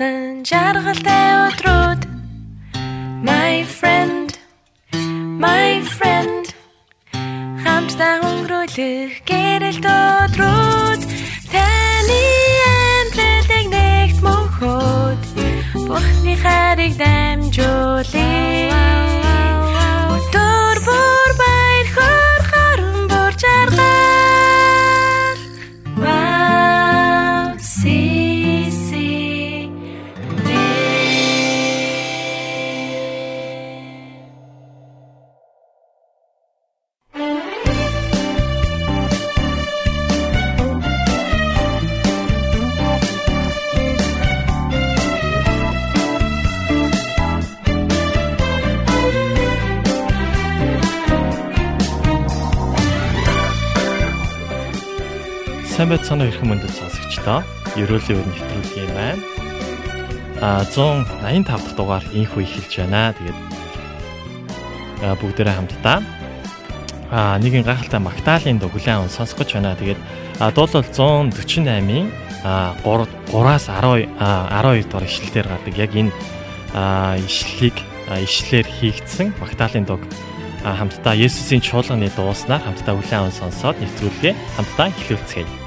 өнгөрсөн жаргалтай өдрүүд. My friend My friend. Хамтдаа өнгөрүүлэх гэрэлт өдрүүд. Таны амьдралыг нэгт мөнхөд Бурхны хайрыг дамжуулъя Сайн байцгаана уу эрхэм мөндөд сонсогчдоо. Ерөөлийн өр нэвтрүүлгийн байна. А 185 дахь дугаар инхүү эхэлж байна. Тэгээд бүгдээрээ хамтдаа а нэгэн гайхалтай Магдалины дуу хүлээн аван сонсгож байна. Тэгээд дуулал 148-ийн 3-аас 10 12 дугаар ишлэлээр гардаг. Яг энэ ишлэлийг ишлэлээр хийгдсэн Магдалины дууг хамтдаа Есүсийн чуулганы дууснаар хамтдаа хүлээн аван сонсоод нэвтрүүлгээ хамтдаа эхлүүлцгээе.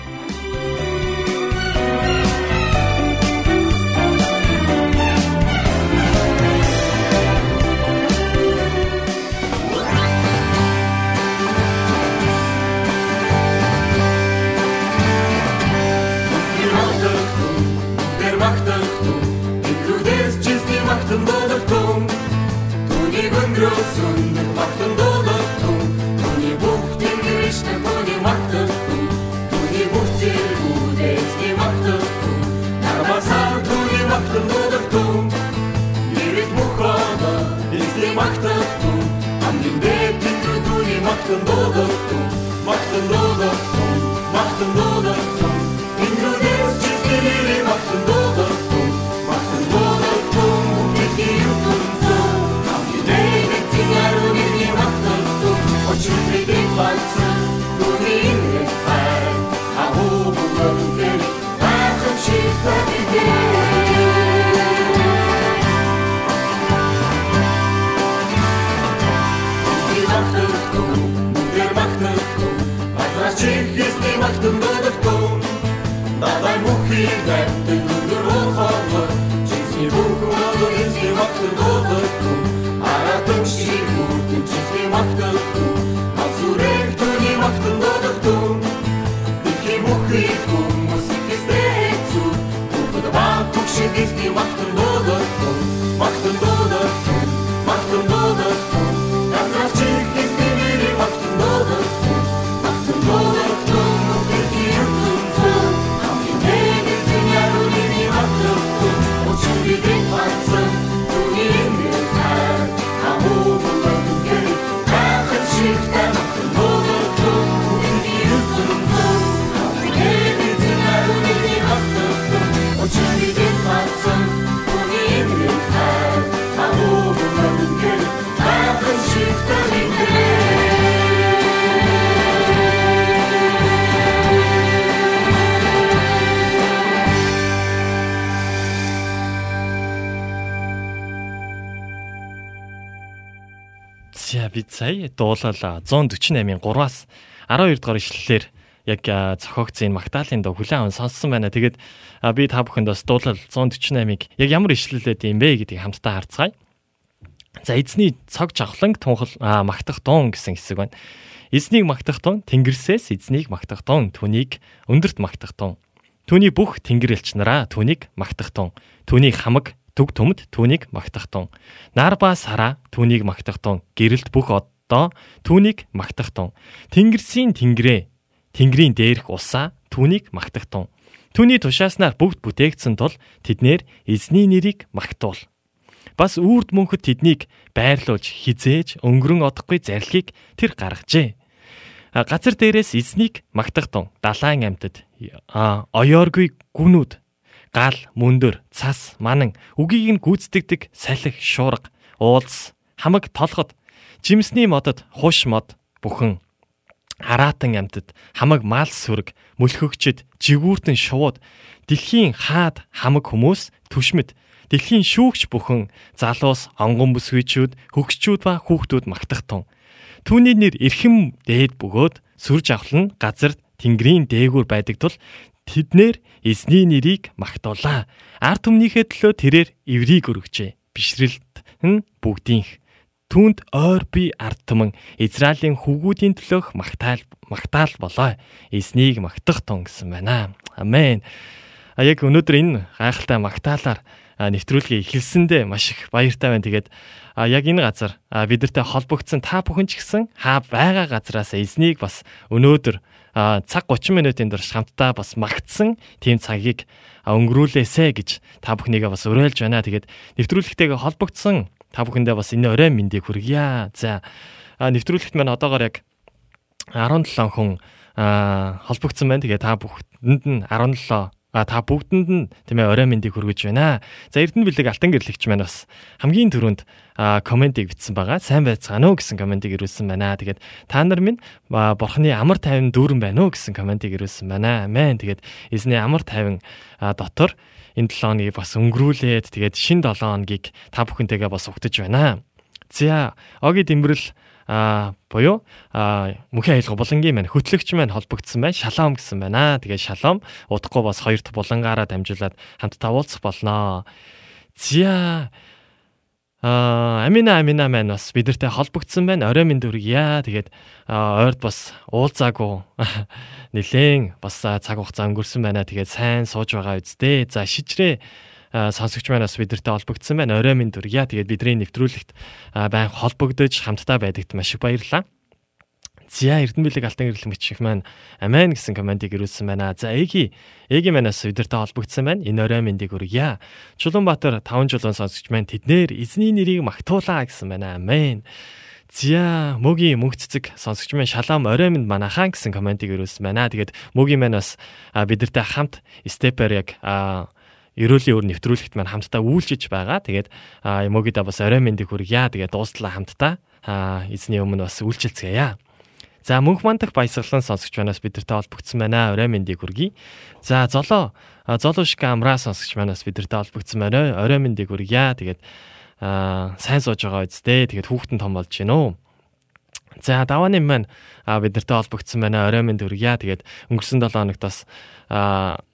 Сая дуулал 148-ийн 3-аас 12 дугаар ишлэлээр яг зохиогдсон энэ Магдалины дуу хүлээн аван сонссон байна. Тэгээд би та бүхэнд бас дуулал 148-ыг яг ямар ишлэлээд юм бэ гэдгийг хамтдаа харцгаая. За эзний цог жавхланг тунхал магтах дуун гэсэн хэсэг байна. Эзнийг магтах тун тэнгэрсээс эзнийг магтах тун түүнийг өндөрт магтах тун. Түүний бүх тэнгэрэлч нараа түүнийг магтах тун. Түүний хамаг Төг төмд түүнийг магтах тун. Нар ба сараа түүнийг магтах тун. Гэрэлт бүх одоо түүнийг магтах тун. Тэнгэрсийн тэнгэрээ тэнгэрийн дээрх усаа түүнийг магтах тун. Түүний тушааснаар бүгд бүтээгдсэн тул тэднэр эзний нэрийг магтуул. Бас үрд мөнхөд тэднийг байрлуулж хизээж өнгөрөн одохгүй зарлигийг тэр гаргажээ. Газар дээрээс эзнийг магтах тун. Далайн амьтад оёоргүй гүнүүд гал, мөндөр, цас, манан үгийг нь гүйцэтгэдэг салхи, шуурга, уулс, хамаг толгод, жимсний модод хуш мод бүхэн. Араатан амьтад хамаг мал сүрэг мөлхөгчд жигүүртэн шууд дэлхийн хаад хамаг хүмүүс түшмэд дэлхийн шүүгч бүхэн залуус онгон бүсгүйчүүд хөгччүүд ба хүүхдүүд магтах тун. Түүний нэр эрхэм дээд бөгөөд сүрж авлан газар тэнгэрийн дээгүүр байдаг тул тэднэр эзний нэрийг магтуулаа. Ард түмнийхээ төлөө тэрээр эврийг өргөжээ. Бишрэлт нь бүгдийнх Түүнд ойр би ард түмэн Израилийн хүүгүүдийн төлөөх магтаал магтаал болоо. Эзнийг магтах тун гэсэн байна. Амен. А яг өнөөдөр энэ гайхалтай магтаалаар нэвтрүүлгээ эхэлсэндээ маш их баяртай байна. Тэгээд а яг энэ газар бидэртэй холбогдсон та бүхэн ч гэсэн хаа байгаа газараас эзнийг бас өнөөдөр цаг 30 минутын турш хамтдаа бас магтсан тийм цагийг өнгөрүүлээсэ гэж та бүхнийгээ бас уриалж байна. Тэгээд нэвтрүүлэгтэйгээ холбогдсон та бүхэндээ бас энэ орой мэндийг хүргье. За нэвтрүүлэгт маань одоогоор яг 17 хүн холбогдсон байна. Тэгээ та бүхэнд нь 17 А та бүгдэнд нь тийм ээ орой мэндийг хүргэж байна. За Эрдэнэ бэлэг алтан гэрлэгч маань бас хамгийн түрүүнд комментиг бичсэн байгаа. Сайн байцгаана уу гэсэн комментиг ирүүлсэн байна. Тэгээд та нар минь бурхны амар тайван дүүрэн байна уу гэсэн комментиг ирүүлсэн байна. Амен. Тэгээд эзний амар тайван дотор энэ 7 хоногийг бас өнгөрүүлээд тэгээд шин 7 хоногийг та бүхэнтэйгээ бас угтаж байна. За оги дэмбэрэл а буюу а мөнхийн аялга булангийн маань хөтлөгч маань холбогдсон байна. Шалом гэсэн байна. Тэгээ шалом удахгүй бас хоёр дахь булангаараа дамжуулаад хамтдаа уулзах болноо. За а амина амина маань бас бидэртэй холбогдсон байна. Орой минь дүргийа. Тэгээд ойрд бас уулзаагүй нилээн бас цаг хугацаа өнгөрсөн байна. Тэгээд сайн сууж байгаа үсттэй. За шижрээ сонсогч манаас бидэртэй холбогдсон байна. Орой минь дүргийа. Тэгээд бидний нэвтрүүлэгт байн холбогдож хамтдаа байдагт маш их баярлалаа. Зя Эрдэнэ бэлэг алтан гэрлэн бичих маань амен гэсэн комментиг ирүүлсэн байна. За Эги Эги манаас өдөртөө холбогдсон байна. Энэ орой мэндийг өргөе. Чулуунбаатар 5 жулуун сонсогч маань тэднэр эзний нэрийг магтуулаа гэсэн байна. Амен. Зя мөгийн мөнх цэцэг сонсогч маань шалаам орой минь манахаа гэсэн комментиг ирүүлсэн байна. Тэгээд мөгийн манаас бидэртэй хамт степер яг ерөөлийн өр нэвтрүүлэгт маань хамтдаа үйлчиж байгаа. Тэгээд мөгидаа бас орой мэндийг хүргье. Тэгээд дуустлаа хамтдаа эзний өмнө бас үйлчилцгээе. За мөнх мандах баясгалан сонсогч манаас бидэртэй холбогдсон байна. Орой мэндийг хүргэе. За золоо золушк амраа сонсогч манаас бидэртэй холбогдсон байна. Орой мэндийг хүргье. Тэгээд сайн сууж байгаа үсттэй. Тэгээд хүүхдэн том болж гинэ үү. За давааны маань бидэртэй холбогдсон байна. Орой мэнд хүргье. Тэгээд өнгөрсөн 7 хоногт бас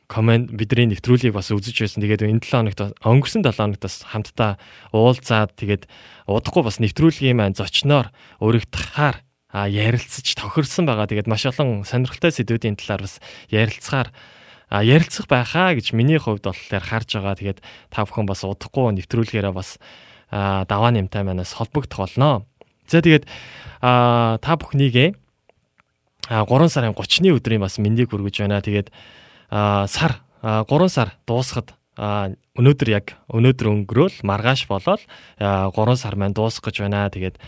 комент бидний нэвтрүүлгийг бас үзэж байсан. Тэгээд энэ 7 хоногт өнгөрсөн 7 хоногт бас хамтдаа уулзаад тэгээд удахгүй бас нэвтрүүлгийн маань зочноор өргөдөхаар а ярилцаж тохирсон байгаа. Тэгээд маш олон сонирхолтой сэдвүүдийн талаар бас ярилцахаар а ярилцах байхаа гэж миний хувьд болохоор харж байгаа. Тэгээд та бүхэн бас удахгүй нэвтрүүлгээрээ бас даваа нэмтай манаас холбогдох болно. За тэгээд а та бүхнийгээ 3 сарын 30-ны өдрийн бас мэндийг хүргэж байна. Тэгээд сар 3 сар дуусахад өнөөдөр яг өнөөдөр өнгөрөөл маргааш болоод 3 сар маань дуусах гэж байна. Тэгээд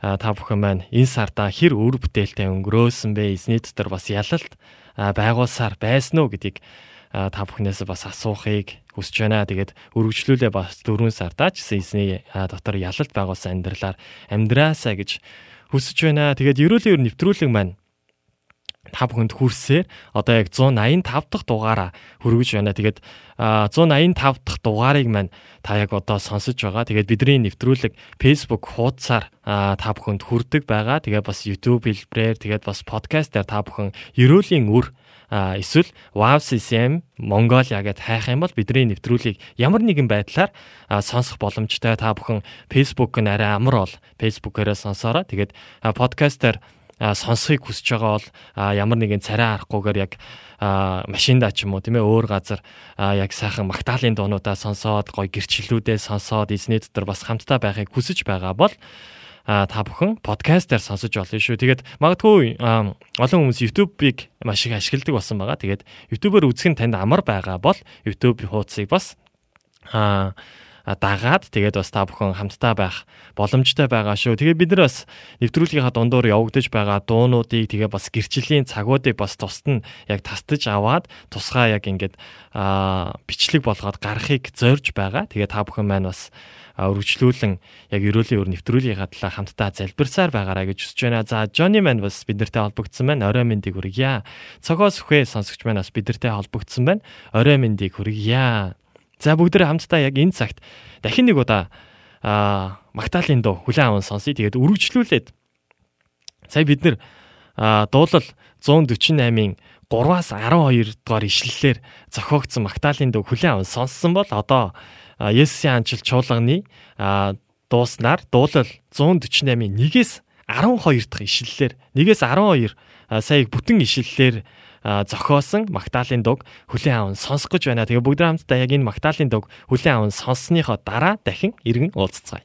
та бүхэн маань энэ сарда хэр өр бүтээлтэй өнгөрөөсөн бэ? Эзний дотор бас ялалт байгуулсаар байсан уу гэдгийг та бүхнээс бас асуухыг хүсэж байна. Тэгээд өргөжлүүлээ бас 4 сардаа ч гэсэн эзний дотор ялалт байгуулсан амьдралаар амьдраасаа гэж хүсэж байна. Тэгээд ерөөлийн өр нэвтрүүлэг маань та бүхэнд хүрсээр одоо яг 185 дахь дугаараа хүргэж байна. Тэгээд 185 дахь дугаарыг маань та яг одоо сонсож байгаа. Тэгээд бидний нэвтрүүлэг Facebook хуудасаар та бүхэнд хүрдэг байгаа. Тэгээд бас YouTube хэлбэрээр тэгээд бас подкастаар та бүхэн ерөөлийн үр эсвэл Wow CCM Mongolia гэд хайх юм бол бидний нэвтрүүлгийг ямар нэгэн байдлаар сонсох боломжтой. Та бүхэн Facebook нь арай амар бол Facebook-аараа сонсоороо. Тэгээд подкастаар сонсхийг хүсэж байгаа бол ямар нэгэн царай арахгүйгээр яг машиндаа ч юм уу тийм ээ өөр газар яг сайхан магтаалын дуунуудаа сонсоод гоё гэрчлэлүүдээ сонсоод эзний дотор бас хамтдаа байхыг хүсэж байгаа бол та бүхэн подкастаар сонсож болно шүү. Тэгээд магадгүй олон хүмүүс YouTube-ыг маш их ашигладаг болсон байгаа. Тэгээд YouTube-оор үзэх нь танд амар байгаа бол YouTube хуудсыг бас аа дагаад тэгээд бас та бүхэн хамтдаа байх боломжтой байгаа шүү. Тэгээд бид нар бас нэвтрүүлгийнхаа дундуур явагдаж байгаа дуунуудыг тэгээ бас гэрчлийн цагуудыг бас тусад нь яг тастаж аваад тусгай яг ингээд бичлэг болгоод гарахыг зорж байгаа. Тэгээд та бүхэн маань бас өргөжлүүлэн яг ерөөлийн өр нэвтрүүлгийн гадлаа хамтдаа залбирсаар байгаараа гэж хүсэж байна. За Johnny Man бас бидэртэй холбогдсон байна. Орой мэндийг хүргье. Цогоос үхээ сонсогч маань бас бидэртэй холбогдсон байна. Орой мэндийг хүргье. За бүгдээ хамтдаа яг энэ цагт дахин нэг удаа а Магдалины дуу хүлэн аван сонсъё. Тэгээд үргэлжлүүлээд сая бид нэр дуулал 148-ийн 3-аас 12 дугаар ишлэлээр зохиогдсон Магдалины дуу хүлэн аван сонссон бол одоо Есүсийн анчил чуулганы дууснаар дуулал 148-ийн 1-ээс 12 дахь ишлэлээр 1-ээс 12 саяг бүтэн ишлэлээр зохиосон Магдалины дуг хүлэн аван сонсох гэж байна. Тэгээ бүгд хамтдаа яг энэ Магдалины дуг хүлэн аван сонссныхоо дараа дахин иргэн уулзцгаая.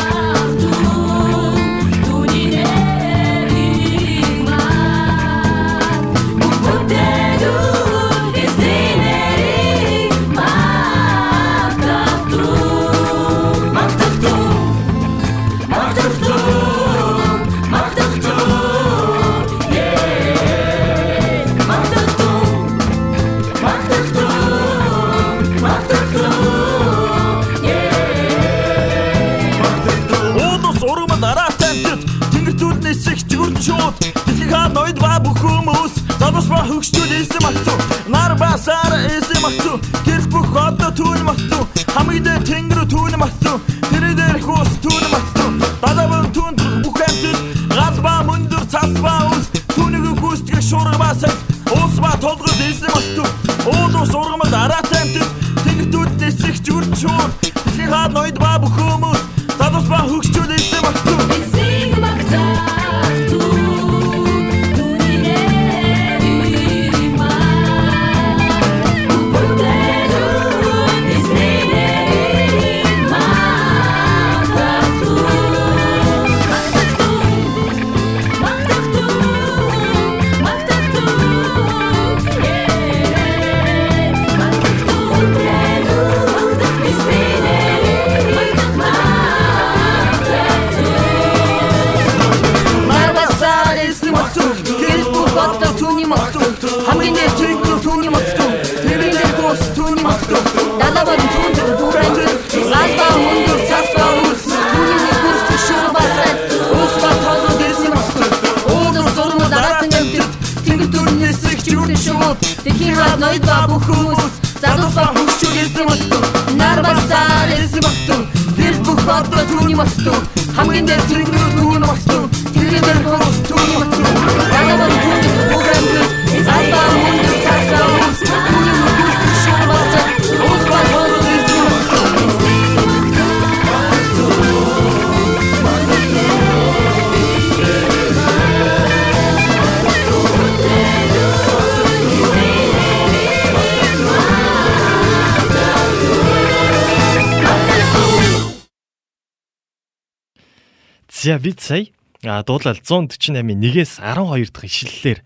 бид сая дуулал 148-ийн 1-ээс 12 дахь ишлэлээр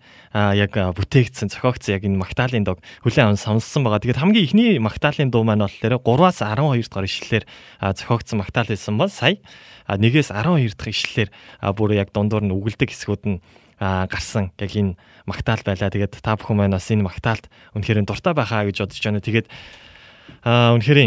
яг бүтээгдсэн зохиогдсон яг энэ Магдалины дог хүлэн аван сонссон байгаа. Тэгээд хамгийн ихний Магдалины дуу маань болохоор 3-аас 12 дахь ишлэлээр зохиогдсон Магдал байсан бол сая 1-ээс 12 дахь ишлэлээр бүр яг дундуур нь үгэлдэг хэсгүүд нь гарсан яг энэ Магдал байлаа. Тэгээд та бүхэн маань бас энэ Магдалд үнэхээр дуртай байхаа гэж бодож байна. Тэгээд үнэхээр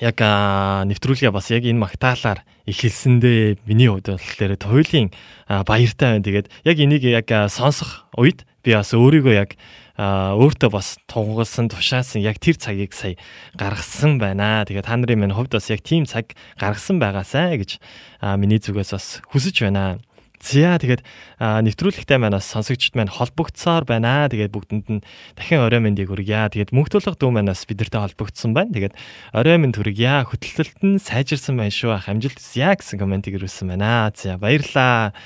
яг нэвтрүүлгээ бас яг энэ магтаалаар эхэлсэндээ миний хувьд болохоор туйлын баяртай байна. Тэгээд яг энийг яг сонсох үед би бас өөрийгөө яг өөртөө бас тунгалсан тушаасан яг тэр цагийг сая гаргасан байна. Тэгээд та нарын минь хувьд бас яг тийм цаг гаргасан байгаасай гэж миний зүгээс бас хүсэж байна. За тэгээд нэвтрүүлэгтэй манаас сонсогчд маань холбогдсоор байна. Тэгээд бүгдэнд нь дахин орой мэндийг хүргье. Тэгээд мөнхтөлөх дүү манаас бидэртэй холбогдсон байна. Тэгээд орой мэнд хүргье. Хөтлөлтөд нь сайжирсан байна шүү. Хамжилт яа гэсэн комментиг ирүүлсэн байна. За баярлаа.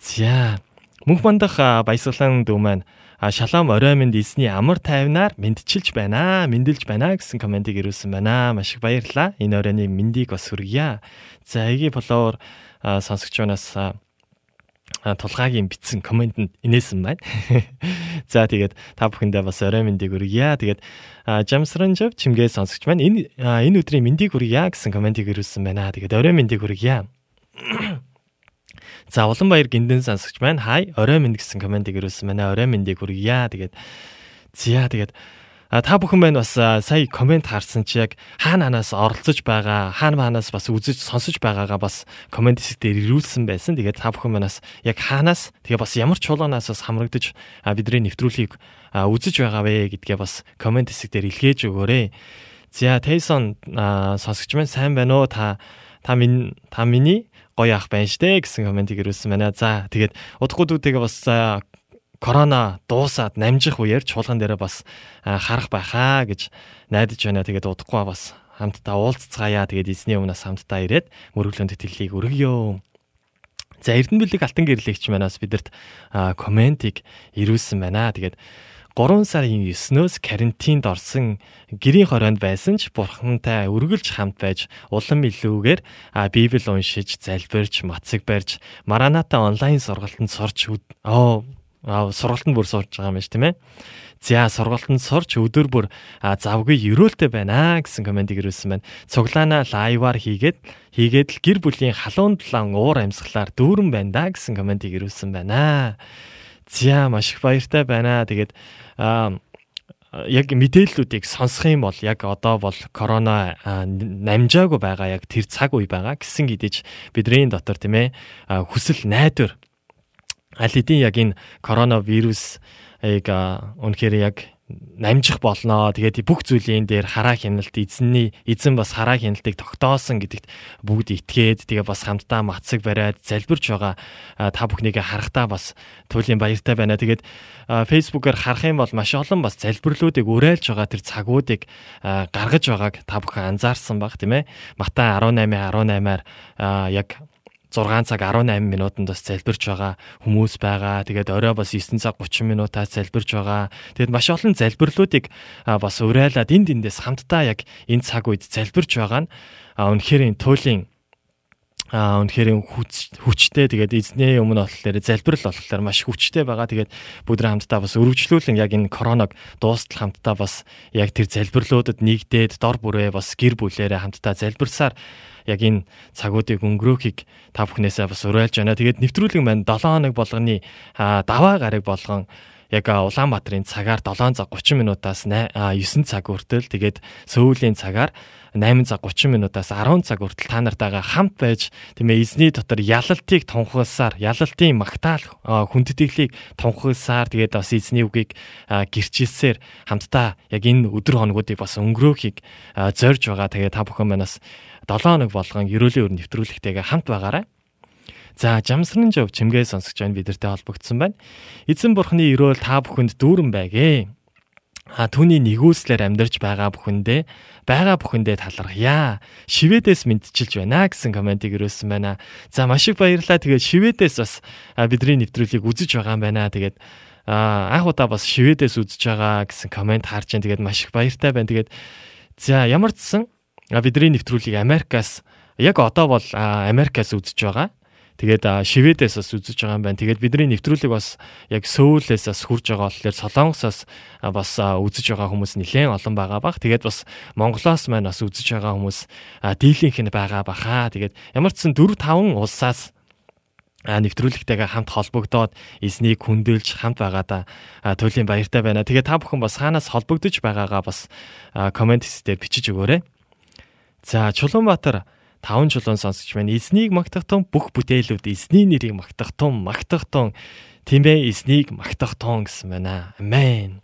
За мөнх мандах баясгалан дүү маань шалом орой минь эсний амар тайвнаар мэдчилж байна. Мэндэлж байна гэсэн комментиг ирүүлсэн байна. Маш их баярлалаа. Энэ оройны мэндийг бас хүргье. За эгийн фолловер сонсогчоонаас тулгаагийн бичсэн комментэнд инээсэн байна. За тэгээд та бүхэндээ бас орой мэндийг хүргье. Тэгээд Жамсранжав чимгээ сонсогч маань энэ энэ өдрийн мэндийг хүргье гэсэн комментиг ирүүлсэн байна. Тэгээд орой мэндийг хүргье. За Улаанбаяр гиндэн сонсогч маань хай орой мэнд гэсэн комментиг ирүүлсэн байна. Орой мэндийг хүргье. Тэгээд зя тэгээд та бүхэн байна бас сая комент харсан чи яг хаана ханаас оролцож байгаа, хаана хаанаас бас үзэж сонсож байгаагаа бас комент хэсэг дээр ирүүлсэн байсан. Тэгээд та бүхэн манаас яг хаанаас тэгээ бас ямар чуулганаас бас хамрагдаж бидний нэвтрүүлгийг үзэж байгаа вэ гэдгээ бас комент хэсэг дээр илгээж өгөөрэй. За Тейсон сонсогч маань сайн байна уу? Та та минь та миний гоё ах байна штэ гэсэн комментиг ирүүлсэн байна. За тэгээд удахгүй дүүтэйгээ бас корона дуусаад намжих үеэр чуулган дээр бас харах байхаа гэж найдаж байна. Тэгээд удахгүй бас хамтдаа уулзцаая. Тэгээд эзний өмнөөс хамтдаа ирээд мөрөглөнд тэтгэлийг өргөё. За Эрдэнэ бэлэг алтан гэрлэгч манаас бидэрт комментиг ирүүлсэн байна. Тэгээд 3 сарын 9-өөс карантинд орсон гэрийн хороонд байсан ч бурхантай үргэлж хамт байж улам илүүгээр Библи уншиж, залбирч, мацаг барьж, Мараната онлайн сургалтанд сурч оо Аа сургалтанд бүр сурж байгаа юм байна тийм ээ. За сургалтанд сурч өдөр бүр завгүй өрөөлтэй байна гэсэн комментиг ирүүлсэн байна. Цуглаана лайваар хийгээд хийгээд л гэр бүлийн халуун дулаан уур амьсгалаар дүүрэн байна да гэсэн комментиг ирүүлсэн байна. За маш их баяртай байна. Тэгээд аа яг мэдээллүүдийг сонсох юм бол яг одоо бол корона намжаагүй байгаа яг тэр цаг үе байгаа гэсэн гэдэж бидний дотор тийм ээ хүсэл найдвар аль хэдийн яг энэ коронавирус яг үнэхээр яг намжих болноо. Тэгээд бүх зүйлийн дээр хараа хяналт эзэнний эзэн бас хараа хяналтыг тогтоосон гэдэгт бүгд итгээд тэгээ бас хамтдаа мацаг бариад залбирч байгаа та бүхнийг харахтаа бас туйлын баяртай байна. Тэгээд фэйсбүүкээр харах юм бол маш олон бас залбирлуудыг уриалж байгаа тэр цагуудыг гаргаж байгааг та бүхэн анзаарсан баг тийм ээ. Матай 18:18-аар яг 6 цаг 18 минутанд бас залбирч байгаа хүмүүс байгаа. Тэгээд орой бас 9 цаг 30 минутаас залбирч байгаа. Тэгээд маш олон залбирлуудыг бас урайлаад энд эндээс хамтдаа яг энэ цаг үед залбирч байгаа нь үнэхээр туйлын а үнэхээр хүчтэй тэгээд эзний өмнө болохоор залбирал болохоор маш хүчтэй байгаа. Тэгээд бүгд хамтдаа бас өргөжлүүлэн яг энэ короног дуустал хамтдаа бас яг тэр залбирлуудад нэгдээд дор бүрээ бас гэр бүлээрээ хамтдаа залбирсаар яг энэ цагуудыг өнгөрөөхийг та бүхнээсээ бас уриалж байна. Тэгээд нэвтрүүлэг маань 7 хоног болгоны даваа гараг болгон яг Улаанбаатарын цагаар 7 цаг 30 минутаас 9 цаг хүртэл тэгээд сүүлийн цагаар 8 цаг 30 минутаас 10 цаг хүртэл та нартайгаа хамт байж тийм ээ эзний дотор ялалтыг тунхагласаар ялалтын магтаал хүндэтгэлийг тунхагласаар тэгээд бас эзний үгийг гэрчилсээр хамтдаа яг энэ өдөр хоногуудыг бас өнгөрөөхийг зорж байгаа. Тэгээд та бүхэн манаас 7 хоног болгон ерөөлийн өр нэвтрүүлэгтэйгээ хамт байгаарай. За жамсрын жов чимгээ сонсогч байна бидэртэй холбогдсон байна. Эзэн бурхны өрөөл та бүхэнд дүүрэн байгээ. А түүний нэгүслэр амьдарч байгаа бүхэндээ байгаа бүхэндээ талархъя. Шивэдээс мэдчилж байна гэсэн комментиг өрөөсөн байна. За маш их баярлалаа. Тэгээд шивэдээс бас бидний нэвтрүүлгийг үзэж байгаа юм байна. Тэгээд анх удаа бас шивэдээс үзэж байгаа гэсэн коммент харж байна. Тэгээд маш их баяртай байна. Тэгээд за ямар ч сан бидний нэвтрүүлгийг Америкаас яг одоо бол Америкаас үзэж байгаа. Тэгээд Шведээс бас үзэж байгаа юм байна. Тэгээд бидний нэвтрүүлэг бас яг Сөүлээс бас хурж байгаа болохоор Солонгосоос бас үзэж байгаа хүмүүс нэлээд олон байгаа бах. Тэгээд бас Монголоос маань бас үзэж байгаа хүмүүс дийлийнх нь байгаа баха. Тэгээд ямар ч сан 4 5 улсаас а нэвтрүүлэгтэйгээ хамт холбогдоод эзнийг хүндэлж хамт байгаадаа туйлын баяртай байна. Тэгээ та бүхэн бас хаанаас холбогдож байгаагаа бас комент хэсгээр бичиж өгөөрэй. За Чулуунбаатар 5 чулуун сонсогч байна. Эзнийг магтах тун бүх бүтээлүүд эзний нэрийг магтах тун магтах тун тийм ээ эзнийг магтах тун гэсэн байна. Амен.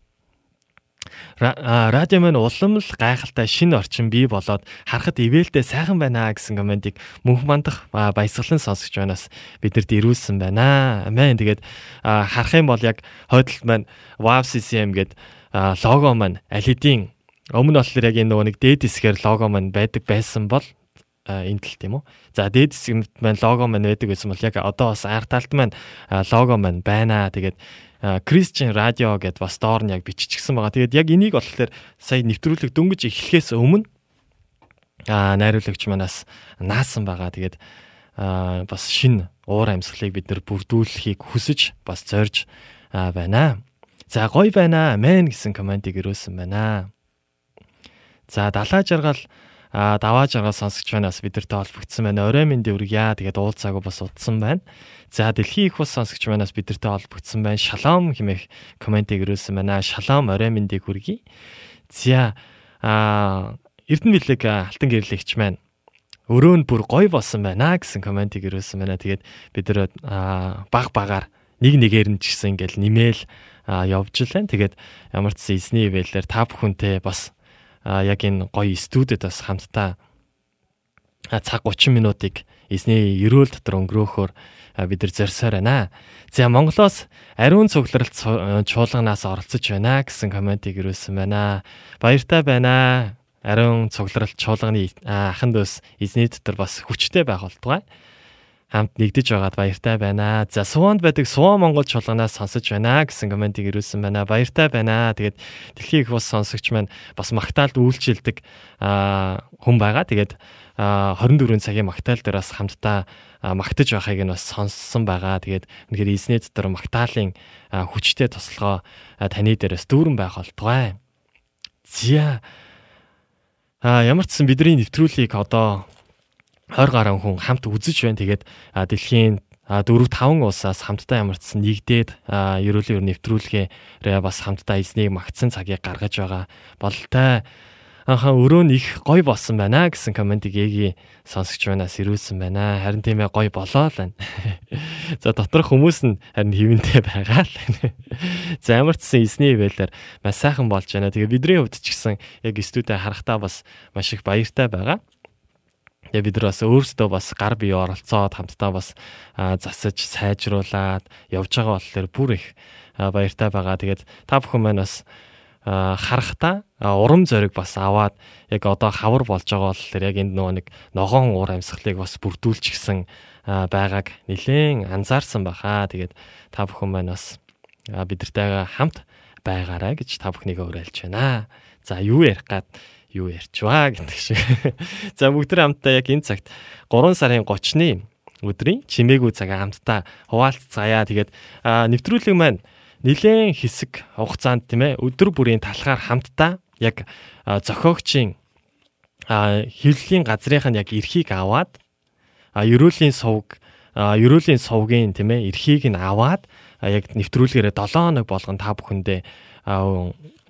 радио маань улам л гайхалтай шинэ орчин бий болоод харахад ивэлтэй сайхан байна гэсэн комментиг мөнх мандах баясгалан сонсож байнаас бидэрт ирүүлсэн байна. Амен. Тэгээд харах юм бол яг хойдолд маань Wow CCM гээд лого маань аль хэдийн өмнө болохоор яг энэ нөгөө нэг дээд хэсгээр лого маань байдаг байсан бол энэ тал тийм үү. За дээд хэсгт маань лого маань байдаг гэсэн бол яг одоо бас анх талд маань лого маань байна. Тэгээд Christian Radio гэдээ бас доор нь яг биччихсэн байгаа. Тэгээд яг энийг болохоор сая нэвтрүүлэг дөнгөж эхлэхээс өмнө аа найруулагч манаас наасан байгаа. Тэгээд бас шин уур амьсгалыг бид нар бүрдүүлэхийг хүсэж бас зорж байна. За гоё байна. Амен гэсэн комментиг өрөөсөн байна. За далаа жаргал а даваа жаргал сонсогч байнаас бидэртэй холбогдсон байна. Орой минь дэвргийа. Тэгээд уулзаагүй бас удсан байна. За дэлхийн их бас сонсогч байнаас бидэртэй холбогдсон байна. Шалом хэмээх комментиг өрөөсөн байна. Шалом орой минь дэг хүргий. За а Эрдэнэ билег алтан гэрлэгч маань өрөө нь бүр гоё болсон байна гэсэн комментиг өрөөсөн байна. Тэгээд бид нэр баг багаар нэг нэгээр нь ч гэсэн ингээл нэмэл явж лээ. Тэгээд ямар ч эзний ивэлэр та бүхэнтэй бас яг энэ гоё студид бас хамтдаа цаг 30 минутыг эзний ерөөл дотор өнгөрөөхөөр бид нар зорьсоор байна. За Монголоос ариун цугларалт чуулганаас оролцож байна гэсэн комментиг ирүүлсэн байна. Баяртай байна. Ариун цугларалт чуулганы ахын дөөс эзний дотор бас хүчтэй байх болтугай хамт нэгдэж байгаад баяртай байна. За Суванд байдаг Суван Монгол чуулганаас сонсож байна гэсэн комментиг ирүүлсэн байна. Баяртай байна. Тэгээд дэлхийн их бас сонсогч маань бас магтаалд үйлчилдэг хүн байгаа. Тэгээд 24 цагийн магтаал дээр бас хамтдаа магтаж байхыг нь бас сонссон байгаа. Тэгээд үнэхээр эзний дотор магтаалын хүчтэй тослогоо таны дээрээс дүүрэн байх болтугай. Зя А ямар ч сан бидний нэвтрүүлгийг одоо 20 гаруй хүн хамт үзэж байна. Тэгээд дэлхийн 4 5 улсаас хамтдаа ямарчсан нэгдээд ерөөлийн өр нэвтрүүлгээрээ бас хамтдаа эзнийг магтсан цагийг гаргаж байгаа. Бололтой анхаа өрөө нь их гоё болсон байна гэсэн комментиг эги сонсогч манаас ирүүлсэн байна. Харин тийм ээ гоё болоо л байна. За доторх хүмүүс нь харин хөвөнтэй байгаа л байна. За ямар ч гэсэн эзний хөвөлөөр маш сайхан болж байна. Тэгээ бидний хувьд ч гэсэн яг студид харахтаа бас маш их баяртай байгаа. Тэгээ бид нар бас өөрсдөө бас гар бие оролцоод хамтдаа бас засаж сайжруулад явж байгаа болохоор бүр их баяртай байгаа. Тэгээд та бүхэн маань бас харахтаа урам зориг бас аваад яг одоо хавар болж байгаа болохоор яг энд нөгөө нэг ногоон уур амьсгалыг бас бүрдүүлчихсэн байгааг нэлээд анзаарсан баха. Тэгээд та бүхэн маань бас бидэртэйгээ хамт байгаарай гэж та бүхнийгээ уриалж байна. За юу ярих гад юу ярьчваа гэдэг шиг. За бүгд хамтдаа яг энэ цагт 3 сарын 30-ны өдрийн чимээгүй цаг хамтдаа хуваалцгаая. Тэгээд нэвтрүүлэг маань нэлээд хэсэг хугацаанд тийм ээ өдөр бүрийн талхаар хамтдаа яг зохиогчийн хөвлөлийн газрынх нь яг эрхийг аваад ерөөлийн сувг ерөөлийн сувгийн тийм ээ эрхийг нь аваад яг нэвтрүүлгээрээ 7 хоног болгон та бүхэндээ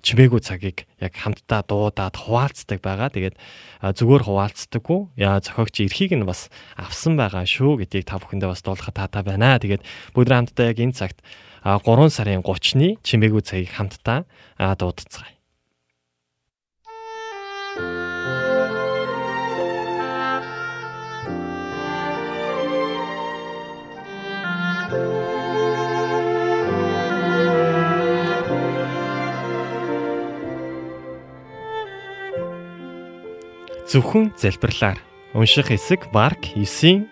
чимээгүй цагийг яг хамтдаа дуудаад хуваалцдаг байгаа. Тэгээд зүгээр хуваалцдаггүй. Яа зохиогч эрхийг нь бас авсан байгаа шүү гэдгийг та бүхэндээ бас дуулахад таатай байна. Тэгээд бүгд хамтдаа яг энэ цагт 3 сарын 30-ны чимээгүй цагийг хамтдаа дуудацгаая. Зөвхөн залбирлаар унших хэсэг Марк 9-ийн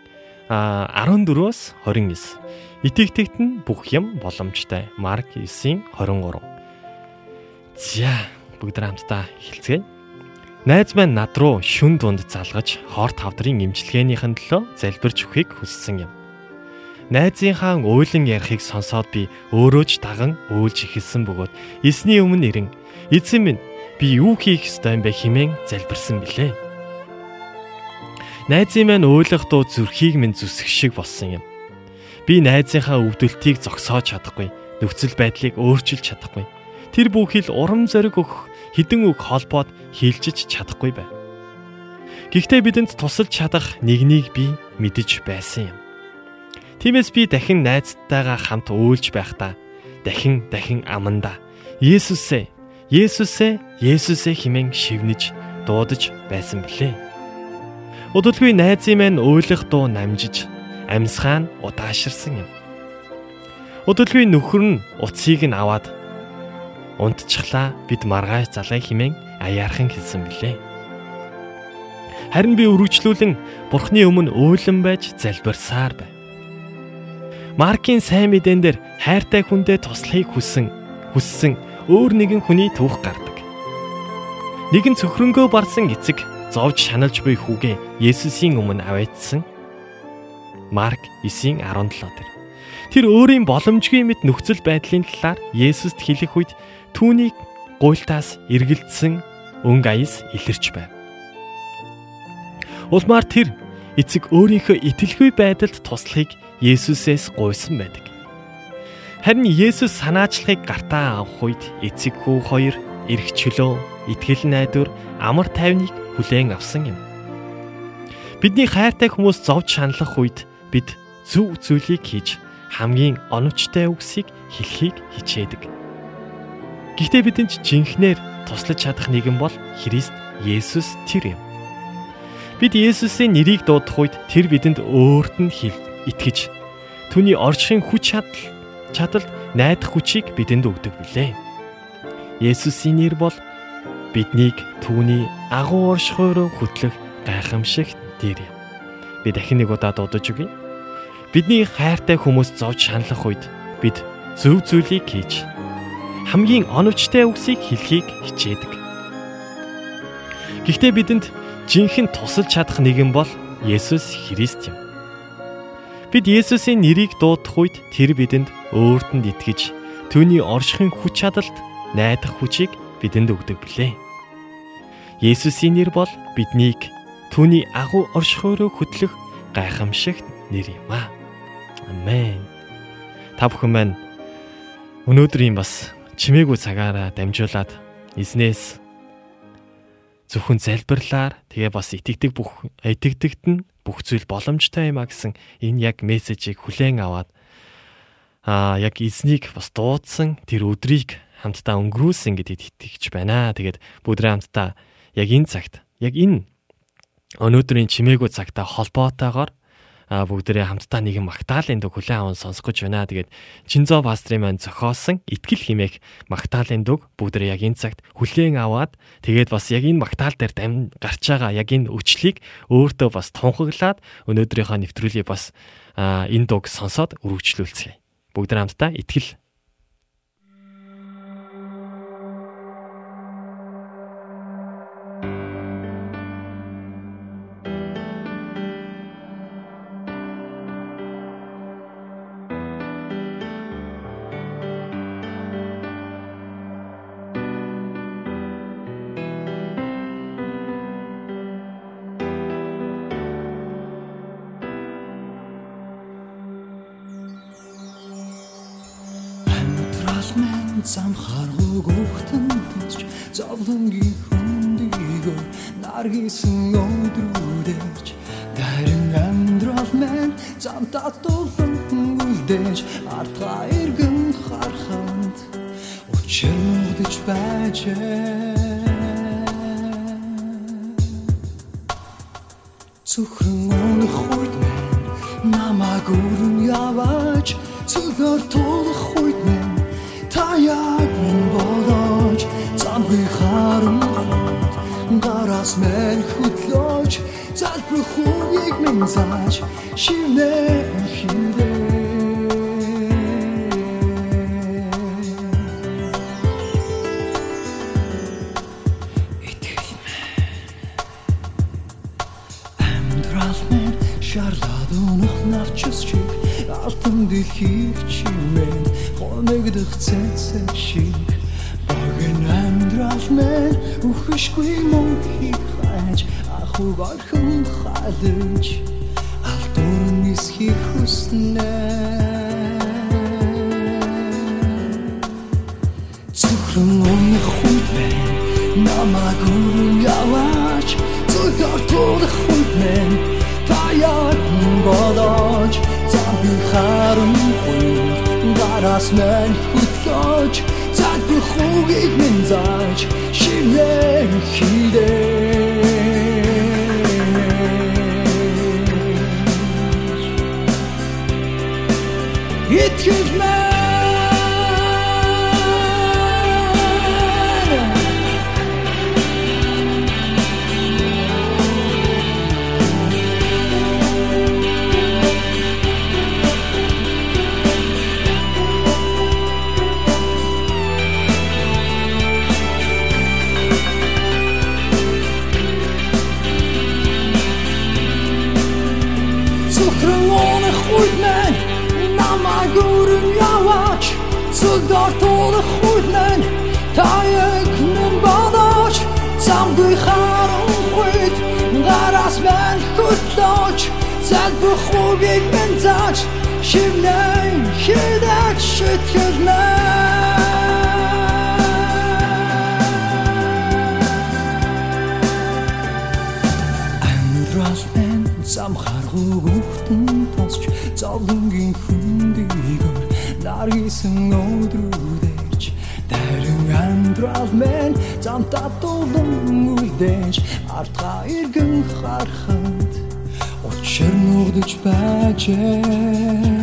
14-өөс 29. Итгэгтэгт нь бүх юм боломжтой. Марк 9-ийн 23. За бүгд хамтдаа эхэлцгээе. Найз маань над руу шүн дунд залгаж хор тавдрын имчилгээнийхэн төлөө залбирч өгөхийг хүссэн юм. Найзынхаа уйлан ярихыг сонсоод би өөрөө ч даган уйлж эхэлсэн бөгөөд эсний өмнө ирэн эзэн минь би юу хийх ёстой юм бэ хэмээн залбирсан билээ. Найзын маань уйлах дуу зүрхийг минь зүсэх шиг болсон юм. Би найзынхаа өвдөлтийг зогсоож чадахгүй, нөхцөл байдлыг өөрчилж чадахгүй. Тэр бүхэл урам зориг өгөх хідэн үг холбоод хилжиж чадахгүй байв. Гэхдээ бидэнд тусалж чадах нэгнийг би мэдэж байсан юм. Тиймээс би дахин найзтайгаа хамт уйлж байхдаа дахин дахин аманда Есүсээ Есүсээ Есүсээ химэн шивнэж дуудаж байсан билээ. Удалгүй найзын маань уйлах дуу намжиж амьсгаа нь удааширсан юм. Удалгүй нөхөр нь уцыг нь аваад унтчихлаа бид маргааш залай химэн аяархан хэлсэн билээ. Харин би үргэлжлүүлэн бурхны өмнө уйлан байж залбирсаар байв. Маркийн сайн мэдэн дээр хайртай хүндээ туслахыг хүсэн хүссэн өөр нэгэн хүний түүх гардаг. Нэгэн цөхрөнгөө барсан эцэг зовж шаналж буй хүүгээ Есүсийн өмнө аваачсан. Марк 9:17 дээр. Тэр өөрийн боломжгүй мэд нөхцөл байдлын талаар Есүст хэлэх үед түүнийг гуйлтаас эргэлдсэн өнгө аяс илэрч байв. Улмаар тэр эцэг өөрийнхөө итгэлгүй байдалд туслахыг Есүсээс гуйсан байдаг. Харин Есүс санаачлахыг гартаа авах үед эцэг хүү хоёр эрх чөлөө, итгэл найдвар, амар тайвныг хүлээн авсан юм. Бидний хайртай хүмүүс зовж шаналх үед бид зөв зүйлийг хийж хамгийн оновчтой үгсийг хэлхийг хичээдэг. Гэхдээ бидэнд жинхнээр туслаж чадах нэгэн бол Христ Есүс тэр юм. Бид Есүсийн нэрийг дуудах үед тэр бидэнд өөрт нь хэл итгэж түүний оршихын хүч чадал чадалд найдах хүчийг бидэнд өгдөг билээ. Есүсийн нэр бол биднийг түүний агуу оршихоор хөтлөх гайхамшигт нэр юм. Би дахин нэг удаа дуудаж өгье. Бидний хайртай хүмүүс зовж шаналх үед бид зөв зүйлийг хийж хамгийн оновчтой үгсийг хэлхийг хичээдэг. Гэхдээ бидэнд жинхэнэ тусалж чадах нэгэн бол Есүс Христ юм. Бид Есүсийн нэрийг дуудах үед тэр бидэнд өөрт нь итгэж түүний оршихын хүч чадалд найдах хүчийг бидэнд өгдөг билээ. Есүсийн нэр бол биднийг түүний агуу оршихоороо хөтлөх гайхамшигт нэр юм аа. Амен. Та бүхэн маань өнөөдрийн бас чимээгүй цагаараа дамжуулаад эзнээс зөвхөн залбирлаар тэгээ бас итгэдэг бүх итгэдэгт нь бүх зүйл боломжтой юм а гэсэн энэ яг мессежийг хүлээн аваад аа яг эзнийг бас дуудсан тэр өдрийг хамтдаа өнгөрүүлсэн гэдэгт итгэж байна. Тэгээд бүдрээ хамтдаа яг энэ цагт яг энэ өнөөдрийн чимээгүй цагта холбоотойгоор бүгдээрээ хамтдаа нэгэн магтаалын дуу хүлээн аван сонсох гэж байна. Тэгээд Чинзо пастрын маань зохиосон Итгэл химээх магтаалын дуу бүгдээрээ яг энэ цагт хүлээн аваад тэгээд бас яг энэ магтаал дээр дам гарч байгаа яг энэ өчлийг өөртөө бас тунхаглаад өнөөдрийнхөө нэвтрүүлгийг бас энэ дууг сонсоод үргэлжлүүлцгээе. Бүгдээ хамтдаа Итгэл zoek шарлаад өнөх навчс чиг алтан дэлхийг чимээ хоногдох цэцэг шиг. Багын амьдрал мэн үхшгүй мөн хийж ахуг орхон халж алтурн нисхийг хүснэ. Зүрхэн өмнөх хүнд мэн намайг өрн яваач. Зөвхөн тулах хүнд мэн замын харамгүй гараас мэн хөтлөөч цаг бүхүүгийг минь зааж шивнэн хидээ Итгэж мэн Цухралоны Хуйд мэн таяг нэн бодооч Замгүй харан хуйд гараас мэн хөтлөөч. Залбах хугийг мэн зааж Шивнэн хидэж шитгэл Амьдрал мен замхаргуу гүхтэн тосч зовлонгийн хүндийгөр наргисан өдрүүдэж Дэрэн амьдрал мен замтаа тулан үлдээж артга иргэн харахад учир нүгдэж байжээ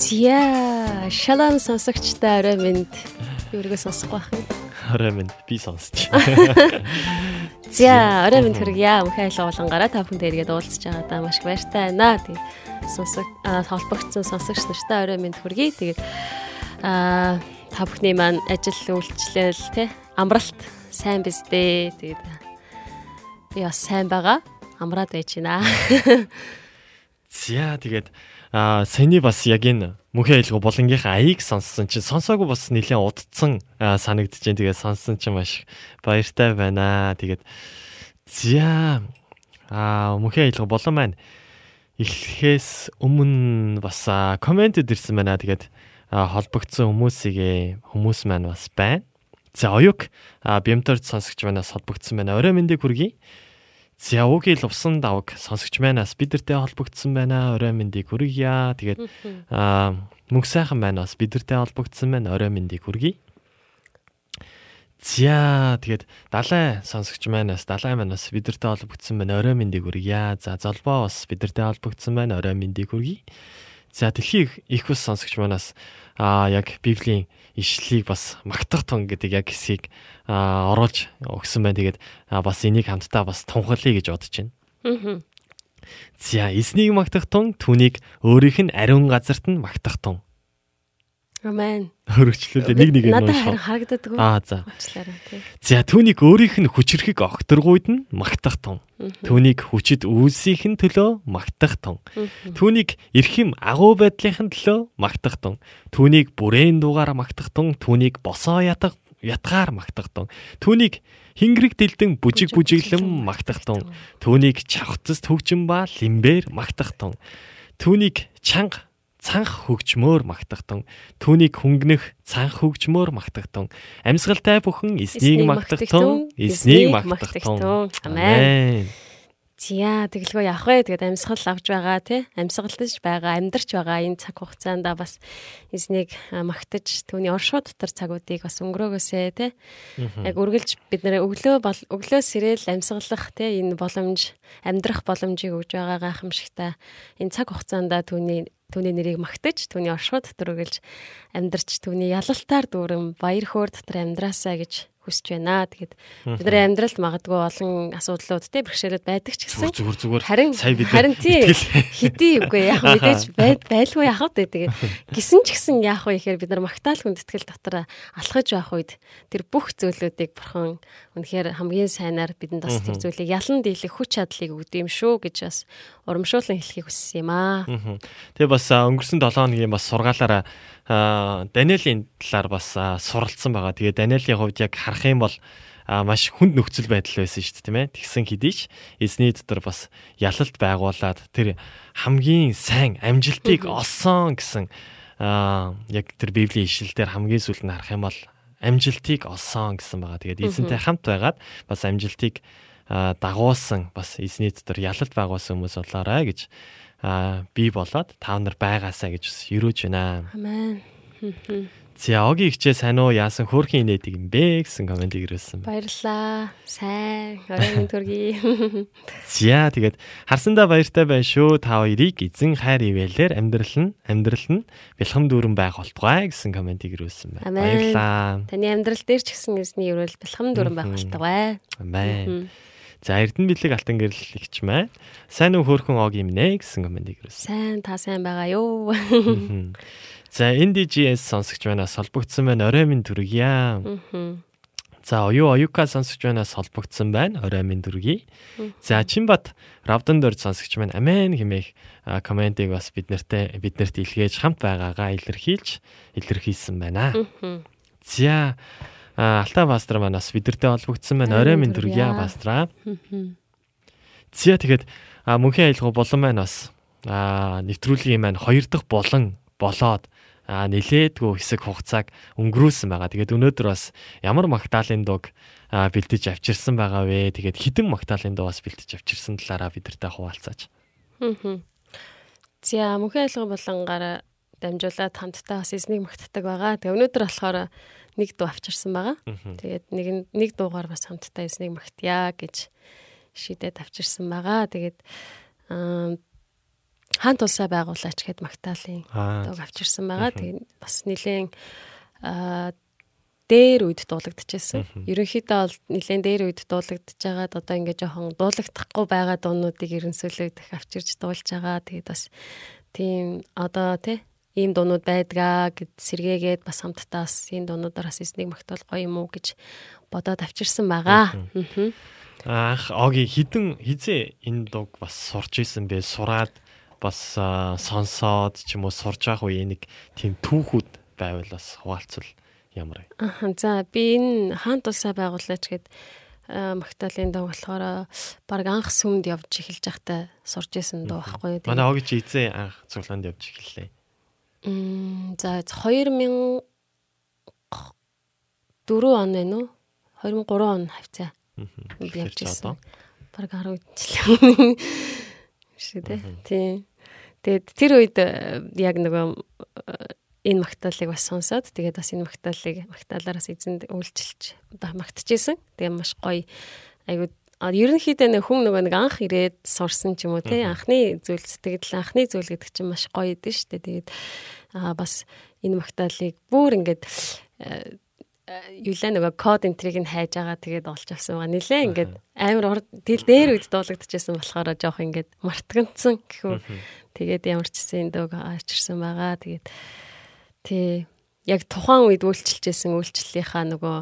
Зя шалам сонсогчтой орой минь юургээ сонсох байх. Орой минь би сонсч. За орой минь хүргье. Мөнхөн айлга болонгаараа та бүхэнд эргээд уулзч байгаадаа маш их баяртай байна. Тэг сонсог аа, холбогдсон сонсогч нартай орой минь хүргье. Тэгээд аа та бүхний маань ажил үйлчлэл те амралт сайн биз дээ. Тэгээд би бас сайн байгаа. Амраад байж байна. За тэгээд аа саяны бас яг энэ мөнхийн айлгуу болонгийнхаа аяыг сонссон чинь сонсоогүй бас нэлээд удцсан санагдаж байна. Тэгээд сонссон чинь маш баяртай байна. Тэгээд за аа мөнхийн айлгуу болон маань эхлэхээс өмнө бас аа, комментэд ирсэн байна. Тэгээд холбогдсон хүмүүсийг хүмүүс маань бас байна. За оюук бямтард сонсогч манаас холбогдсон байна. Орой мэндийг хүргэе. За уугийн лувсан давг сонсогч манаас бидэртэй холбогдсон байна. Орой мэндийг хүргье. Тэгээд мөнх сайхан байна бас бидэртэй холбогдсон байна. Орой мэндийг хүргэе. За тэгээд далай сонсогч манаас далай манаас бидэртэй холбогдсон байна. Орой мэндийг хүргье. За золбоо бас бидэртэй холбогдсон байна. Орой мэндийг хүргэе. За дэлхийн их ус сонсогч манаас аа яг библийн ишлэлийг бас магтах тун гэдэг яг хэсгийг аа, оруулж өгсөн байна. Тэгээд бас энийг хамтдаа бас тунхаглая гэж бодож байна. За эснийг магтах тун түүнийг өөрийнх нь ариун газарт нь магтах тун. Амен. Хөргөчлөлөө нэг нэг нь Надад уншаа. харин харагддаг. Аа за. За түүнийг өөрийнх нь хүчрхэг огторгуйд нь магтах тун. Түүнийг хүчит үйлсийнх нь төлөө магтах тун. Түүнийг эрхэм агуу байдлынхын төлөө магтах тун. Түүнийг бүрээн дуугаар магтах тун. Түүнийг босоо ятга ятгаар магтах тун. Түүнийг хингэрэг дэлдэн бүжиг бүжиглэн магтах тун. Түүнийг чавхцас төгжин ба лимбэр магтах тун. Түүнийг чанга цанх хөгжмөөр магтах тун. Түүнийг хөнгөнөх цанх хөгжмөөр магтах тун. Амьсгалтай бүхэн эснийг магтах тун. Эснийг магтах тун. Амен. Зя тэгэлгүй явах вэ? Тэгээд амьсгал авч байгаа тий. Амьсгалтж байгаа, амьдарч байгаа энэ цаг хугацаанд бас эзнийг магтаж түүний оршуу дотор цагуудыг бас өнгөрөөгөөсэй тий. Яг үргэлж бид нэр өглөө бол өглөө сэрэл амьсгалах тий энэ боломж амьдрах боломжийг өгж байгаа гайхамшигтай энэ цаг хугацаанд түүний түүний нэрийг магтаж түүний оршуу дотор үргэлж амьдарч түүний ялалтаар дүүрэн баяр хөөр дотор амьдраасаа гэж хүсэж байна. Тэгээд бидний амьдралд магадгүй олон асуудлууд те бэрхшээлүүд байдаг ч гэсэн зүгээр зүгээр харин сая бид харин тий хэдий үгүй яг мэдээж байлгүй яах вэ? Тэгээд гисэн ч гэсэн яах вэ гэхээр бид нар магтаал хүндэтгэл дотор алхаж байх үед тэр бүх зөвлөдүүдийг бурхан үнэхээр хамгийн сайнаар бидэнд бас тэр зүйлийг ялан дийлэх хүч чадлыг өгд юм шүү гэж бас урамшуулан хэлхийг хүссэн юм аа. Тэгээ бас өнгөрсөн 7 хоногийн бас сургаалаараа Даниэлийн талаар бас суралцсан байгаа. Тэгээ Даниэлийн хувьд яг харах юм бол маш хүнд нөхцөл байдал байсан шүү дээ тийм ээ. Тэгсэн хэдий ч эзний дотор бас ялалт байгуулад тэр хамгийн сайн амжилтыг олсон гэсэн яг тэр библийн ишлэлээр хамгийн сүүлд нь харах юм бол амжилтыг олсон гэсэн байгаа. Тэгээд эзэнтэй хамт байгаад бас амжилтыг дагуулсан бас эзний дотор ялалт байгуулсан хүмүүс болоорой гэж би болоод та нар байгаасаа гэж ерөөж байна. Амен. За оги ихчээ сайн уу яасан хөөрхийн инээдэг юм бэ гэсэн комментиг ирүүлсэн байна. Баярлаа. Сайн. Оройн төргий. За тэгээд харсандаа баяртай байна шүү. Та хоёрыг эзэн хайр ивэлэр амьдрал нь амьдрал нь бэлхэм дүүрэн байх болтугай гэсэн комментиг ирүүлсэн байна. Баярлаа. Таны амьдрал дээр ч гэсэн эзний өрөөл бэлхэм дүүрэн байх болтугай. Амен. За Эрдэнэ бэлэг алтан гэрэл игч маань сайн уу хөөрхөн ог юм нэ гэсэн комментиг ирүүлсэн. Сайн та сайн байгаа юу. За NDGS сонсогч манаас холбогдсон байна. Орой минь төргийа. За оюу оюука сонсогч манаас холбогдсон байна. Орой минь төргий. За Чинбат Равдан дөрж сонсогч маань амен хэмээх комментиг бас бид нартэй биднэрт илгээж хамт байгаагаа илэрхийлж илэрхийлсэн байна. За Алта пастор манаас бидэртэй холбогдсон байна. Орой минь төргийа пастраа. За тэгэхэд мөнхийн аялал болон маань бас нэвтрүүлгийн маань хоёр дахь болон болоод нилээдгүй хэсэг хугацааг өнгөрүүлсэн байгаа. Тэгээд өнөөдөр бас ямар магтаалын дуг бэлдэж авчирсан байгаа вэ? Тэгээд хідэн магтаалын дуу бас бэлдэж авчирсан талаараа бидэртэй хуваалцаач. Аа. За мөнхийн айлгын болонгаараа дамжуулаад хамтдаа бас эзнийг магтдаг байгаа. Тэгээ өнөөдөр болохоор нэг дуу авчирсан байгаа. Тэгээд нэг нэг дуугаар бас хамтдаа эзнийг магтъя гэж шийдээд авчирсан байгаа. Тэгээд аа хаан тулсаа байгуулаач гэд магтаалын дууг авчирсан байгаа. Тэгээд бас нэлээд дээр үед дуулагдчихсэн. Ерөнхийдөө бол нэлээд дээр үед дуулагдж байгаад одоо ингээд жоохон дуулагдахгүй байгаа дуунуудыг ерөнсөлөө их авчирч дуулж байгаа. Тэгээд бас тийм одоо тий ийм дуунууд байдгаа гэд сэргээгээд бас хамтдаа бас энэ дуунуудаар бас эснийг магтаал гоё юм уу гэж бодоод авчирсан байгаа. Аа. Ах оги хідэн хизээ энэ дууг бас сурч исэн бэ сураад бас сонсоод ч юм уу сурж явах үе нэг тийм түүхүүд байвал бас хуваалцвал ямар вэ? Аа за би энэ хаан тусаа байгуулаач гэд магтаалын дуу болохоор баг анх сүмд явж эхэлж байхдаа сурж исэн дуу байхгүй юу? Манай огч эзэн анх цуглаанд явж эхэллээ. Мм за 2000 4 он байна уу? 2003 он хавцаа. Би явж исэн. Баг 10 жил. Шүү дээ. Тийм. Тэгээд тэр үед э, яг нөгөө э, энэ магтаалыг бас сонсоод тэгээд бас энэ магтаалыг магтаалаараас эзэнд үйлчилж магтчихсэн. Тэгээд маш гоё айгуу ерөнхийдөө нэг хүн нөгөө нэг анх ирээд сурсан ч юм уу тий анхны зүйл сэтгэл анхны зүйл гэдэг чинь маш гоё идэв шүү дээ. Тэгээд аа бас энэ магтаалыг бүр ингээд юулаа нөгөө код энтриг нь хайж байгаа тэгээд олж авсан байгаа. Нилээ ингээд амар тэл дээр үед дуулагдчихсан болохоор жоох ингээд мартагцсан гэхүү Тэгээд ямар ч гэсэн дөг авчирсан байгаа. Тэгээд тий яг тухайн үед үйлчилжсэн үйлчлэлийнхаа нөгөө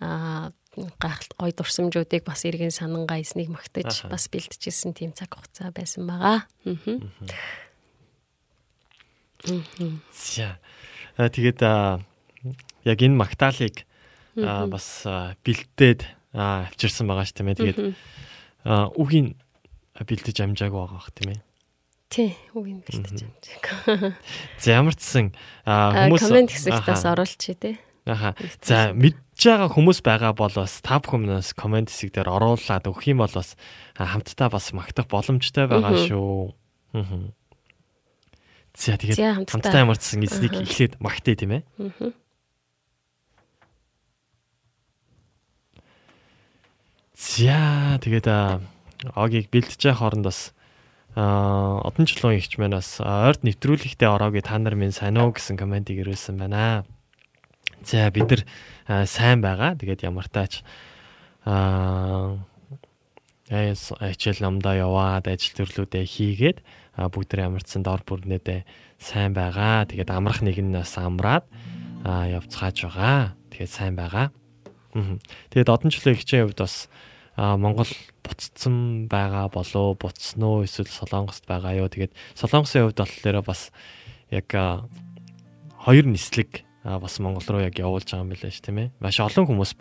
аа гайхалт гой дурсамжуудыг бас иргэн санангаа эснийг магтаж бас бэлтжсэн тийм цаг хугацаа байсан байгаа. Аа. За. Тэгээд яг энэ магтаалыг бас бэлдээд авчирсан байгаа ш тийм ээ. Тэгээд үгийн бэлдэж амжаагүй байгаа х тийм ээ. Тий, үгийн бэлтэж амжааг. За ямар ч сан хүмүүс комент хэсэгтээс оруулчих тий. Аха. За мэдж байгаа хүмүүс байгаа бол бас та бүхнээс комент хэсэг дээр оруулаад өгөх юм бол бас хамтдаа бас магтах боломжтой байгаа шүү. Аа. За тэгээд хамтдаа ямар ч сан эзнийг эхлээд магтъя тийм ээ. Аа. За тэгээд огийг бэлдэж явах хооронд бас а одон жилийн ихч манаас ойрт нэвтрүүлэгтээ ороогүй та нар минь уу гэсэн комментиг ирүүлсэн байна. За бид нар сайн байгаа. Тэгээд ямар тач аа ажил намдаа яваад ажил төрлүүдээ хийгээд бүгд амарцсан дор бүрнээдээ сайн байгаа. Тэгээд амрах нэг нь бас амраад явцгааж байгаа. Тэгээд сайн байгаа. Тэгээд одон жилийн хичээн хувьд бас Монгол буцсан байгаа болоо буцсан уу эсвэл Солонгост байгаа юу. Тэгээд Солонгосын хувьд болохоор бас яг хоёр нислэг бас Монгол руу яг явуулж байгаа юм билээ ш тийм ээ. Маш олон хүмүүс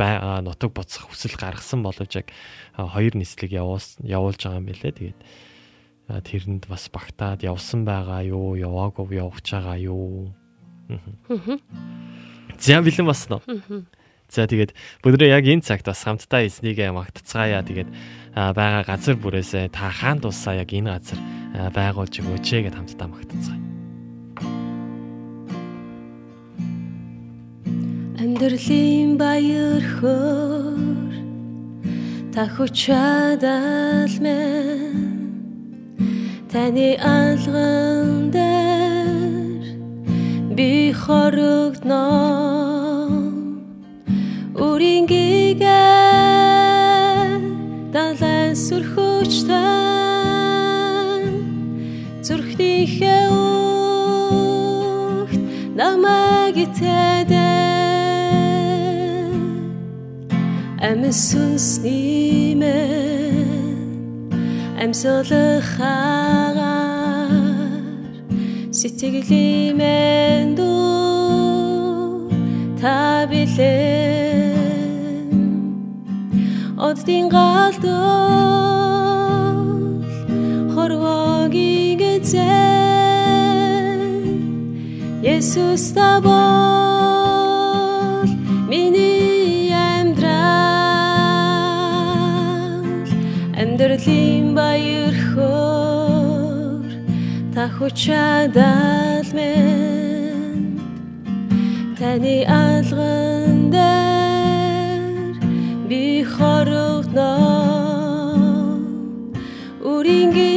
нутаг буцах хүсэл гаргасан боловч яг хоёр нислэг явуулж байгаа юм билээ. Тэгээд тэрэнд бас багтаад явсан байгаа юу, яваагүй явж байгаа юу. За бэлэн басна уу? За тэгээд бүгдээ яг энэ цагт бас хамтдаа эзнийг магтцгаая. Тэгээд байгаа газар бүрээсээ та хаан дуусаа яг энэ газар байгуулж өгөөч гэд хамтдаа магтцгаая. Амьдралын баяр хөөр та хүчадал мэн таны алган дээр би хорогдноо Өөрийн гээгээ далайн сүрхөчтөн Амьсүнс нэмэ амьсгалахаар сэтгэлимэн дүү та билээ оддын галдал хорвогийн эзэн Есүс та бол миний амьдралын баяр хөөр та хүчадал мен таны алган дээр би хорогдно үринgiгээ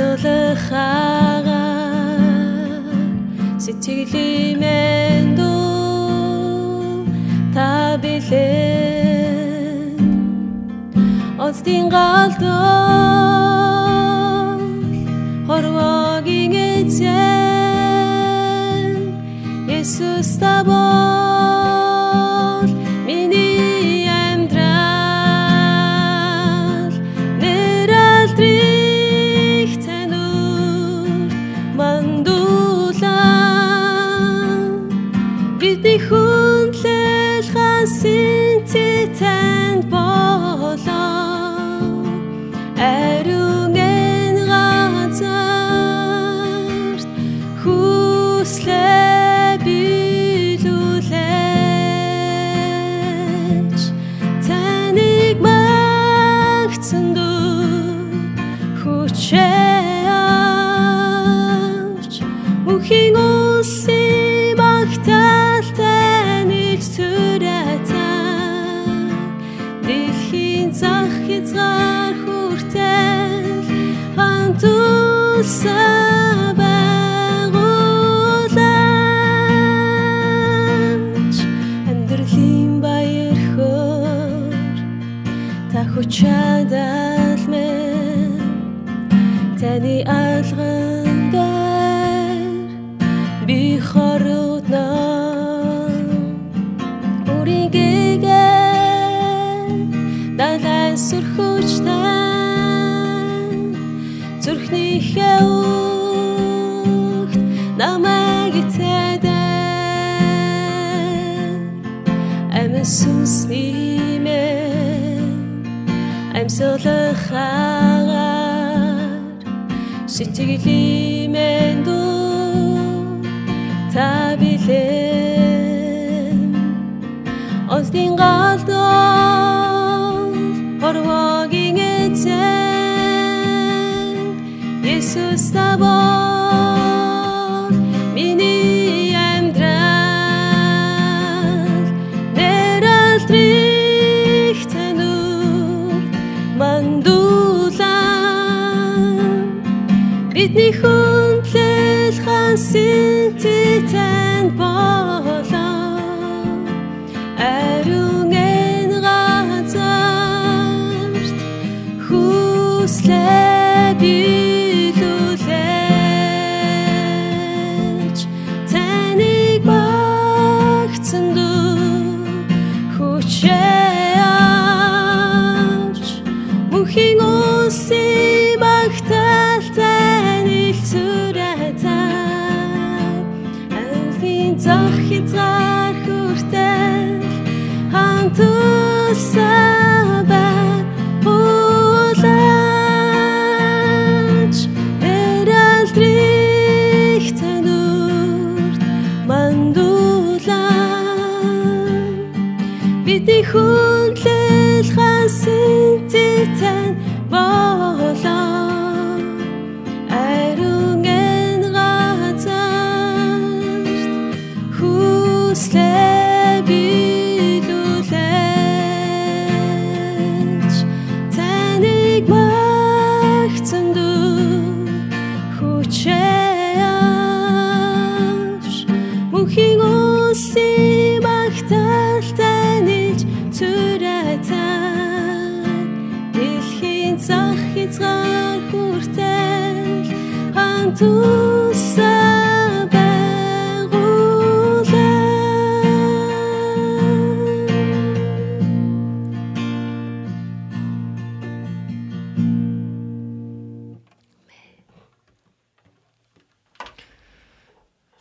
амьсгалахаа сэтгэлимэн билээ. Остин галдал хорвогийн эцэн Есүс та бол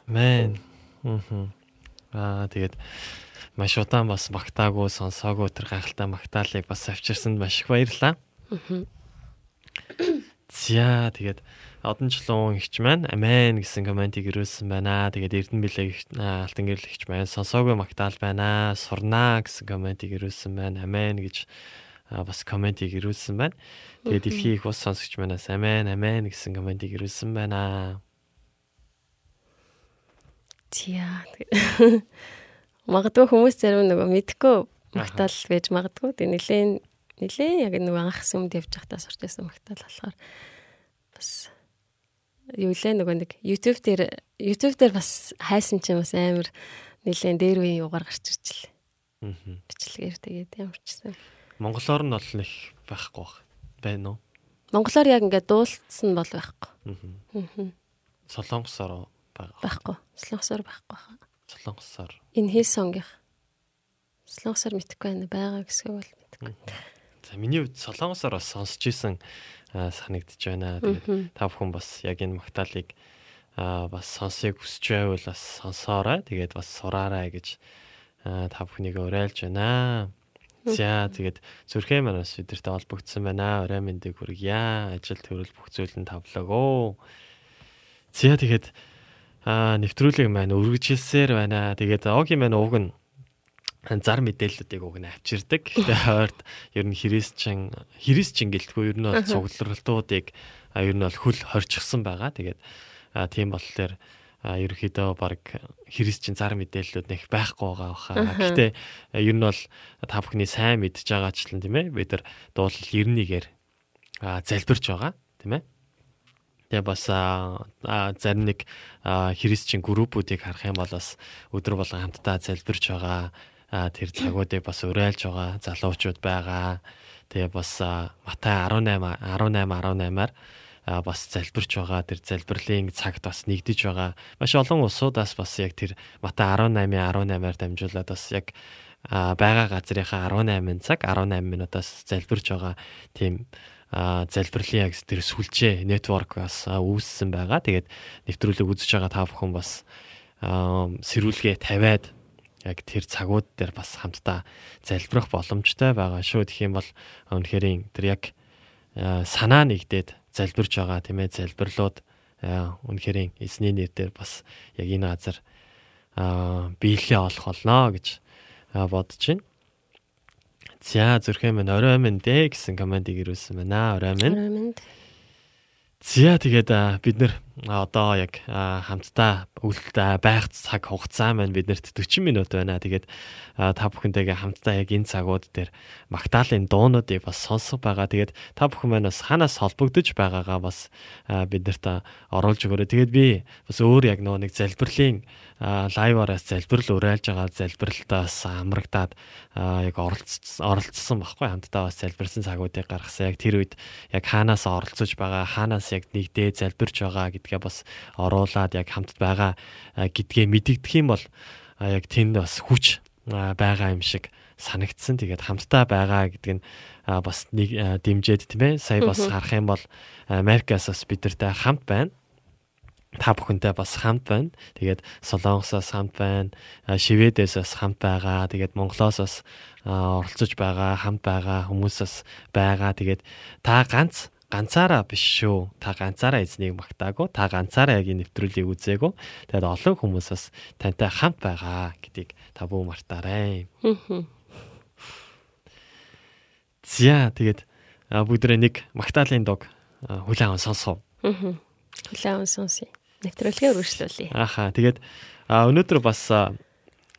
Мм. Аа тэгээд маш удаан бас магтаагүй сонсоогүй тэр гайхалтай магтаалыг бас авчирсанд маш их баярлалаа. За тэгээд одон жилийн ихч маань амен гэсэн комментиг ирүүлсэн байна. Тэгээд Эрдэнэ билээ алтан гэрэл ихч маань сонсоогүй магтаал байна. Сурнаа гэсэн комментиг ирүүлсэн байна. Амен гэж бас комментиг ирүүлсэн байна. Тэгээд дэлхийн их ус сонсогч манаас амен амен гэсэн комментиг ирүүлсэн байна. Тиа. Магадгүй хүмүүс зарим нөгөө мэдхгүй магтаал байж магадгүй. Тэг нилээн нилээн яг нөгөө анх сүмд явж байхдаа сурч байсан магтаал болохоор бас юу лээ нөгөө нэг YouTube дээр YouTube дээр бас хайсан чинь бас амар нилээн дээр үеийн югаар гарч ирчихлээ. Аа. Бичлэгээр тэгээд ямарчсан. Монголоор нь бол нэг байхгүй. Байна уу? Монголоор яг ингээд дуулсан бол байхгүй. Аа. Солонгосоор байгаа. Байхгүй. Солонгосоор байхгүй хаа. Солонгосоор. Энэ хэл сонгих. Солонгосоор мэдхгүй байна. Байгаа гэсэг бол мэдхгүй. За миний хувьд солонгосоор бас сонсч исэн санагдж байна. Тэгээд та бүхэн бас яг энэ магтаалыг аа, бас сонсыг хүсэж байвал бас сонсоорой. Тэгээд бас сураарай гэж та бүхнийг уриалж байна. За тэгээд зүрхээ манаас бидэртэй холбогдсон байна. Орой мэндийг хүргье. Ажил төрөл бүх зүйл нь тавлаг. За тэгээд аа нэвтрүүлэг маань үргэлжилсээр байна. Тэгээд огийн маань уг нь зар мэдээллүүдийг уг нь авчирдаг. Тэгээд хойд ер нь христчин христчин гэлтгүй ер нь бол цугларалтуудыг ер нь бол хөл хорчихсан байгаа. Тэгээд тийм болохоор ерөөхдөө баг христчин зар мэдээллүүд нэг байхгүй байгаа баха. Гэхдээ ер нь бол та бүхний сайн мэдж байгаачлан тийм ээ бид нар дуулал 91-ээр а, залбирч байгаа тийм ээ. Тэгээ бас зарим нэг христчин группүүдийг харах юм бол бас өдөр болгон хамтдаа залбирч байгаа. Тэр цагуудыг бас уриалж байгаа залуучууд байгаа. Тэгээ бас Матай 18 18 18-аар а, бас залбирч байгаа. Тэр залбирлын цагт бас нэгдэж байгаа. Маш олон улсуудаас бас яг тэр Матай 18-ийн 18-аар дамжуулаад бас яг байгаа газрынхаа 18 цаг 18 минутаас залбирч байгаа тийм залбирлын яг тэр сүлжээ network бас а, үүссэн байгаа. Тэгээд нэвтрүүлэг үзэж байгаа та бүхэн бас сэрүүлгээ тавиад яг тэр цагууд дээр бас хамтдаа залбирах боломжтой байгаа шүү. Тэгэх юм бол үнэхээр тэр яг санаа нэгдээд залбирч байгаа тийм ээ залбирлууд үнэхээр эзний нэрээр бас яг энэ газар биелээ олох болно гэж бодож байна. За зүрхээ минь орой минь дээ гэсэн комментиг ирүүлсэн байна. Орой минь. Ороймонд. За тэгээд бид нэр одоо яг хамтдаа үлдээ байх цаг хугацаа маань биднэрт 40 минут байна. Тэгээд та бүхэнтэйгээ хамтдаа яг энэ цагууд дээр Магдалины дуунуудыг бас сонсох байгаа. Тэгээд та бүхэн маань бас ханаас холбогдож байгаагаа бас биднэрт оруулж өгөөрэй. Тэгээд би бас өөр яг нөгөө нэг залбирлын лайвараас залбирал уриалж байгаа залбиралтаас амрагдаад яг оролцсон баггүй хамтдаа бас залбирсан цагуудыг гаргасан. Яг тэр үед яг хаанаас оролцож байгаа, хаанаас яг нэгдээ залбирч байгаа гэдгээ бас оруулаад яг хамтд байгаа гэдгээ мэдэгдэх юм бол яг тэнд бас хүч байгаа юм шиг санагдсан. Тэгээд хамтдаа байгаа гэдэг нь бас нэг дэмжээд тийм ээ. Сая бас харах юм бол Америкаас бас бидэртэй хамт байна та бүхэнтэй бас хамт байна. Тэгээд Солонгосоос хамт байна. Шведээс бас хамт байгаа. Тэгээд Монголоос бас оролцож байгаа, хамт байгаа хүмүүсээс байгаа. Тэгээд та ганц ганцаараа биш шүү. Та ганцаараа эзнийг магтаагүй. Та ганцаараа яг энэ нэвтрүүлгийг үзээгүй. Тэгээд олон хүмүүс бас тантай хамт байгаа гэдгийг та бүү мартаарай. Зя тэгээд бүгдээ нэг магтаалын дог хүлээн сонсов. Хүлээн сонсъё нэвтрүүлгээ үргэлжлүүлье. Ааха. Тэгээд өнөөдөр бас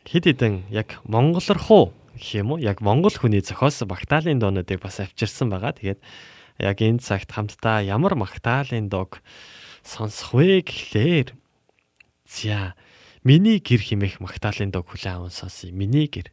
хэд хэдэн яг монголорхуу гэх юм уу? Яг монгол хүний зохиосон магтаалын доонуудыг бас авчирсан байгаа. Тэгээд яг энэ цагт хамтдаа ямар магтаалын дог сонсох вэ гэхлээр за миний гэр химэх магтаалын дог хүлээн аван сонсъё. Миний гэр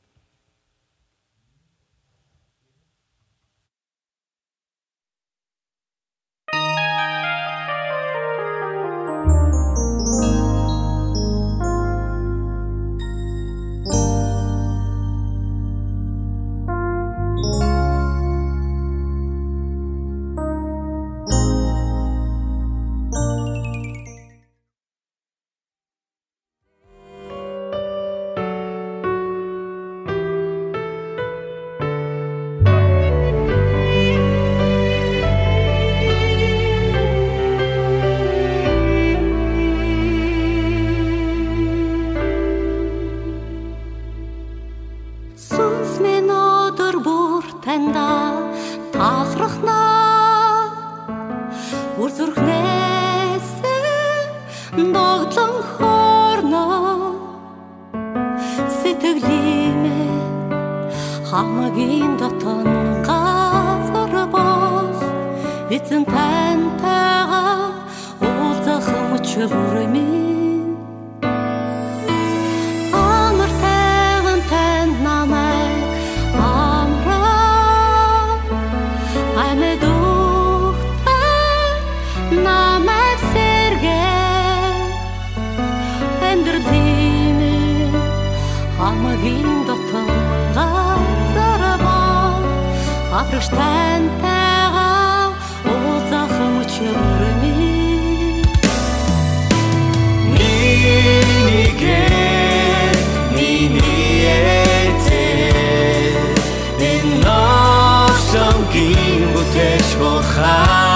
шахурай минь. Амар тайван тань намай амра. Аме духта намай серге эндер дими амагин дотон газарба апрштэн my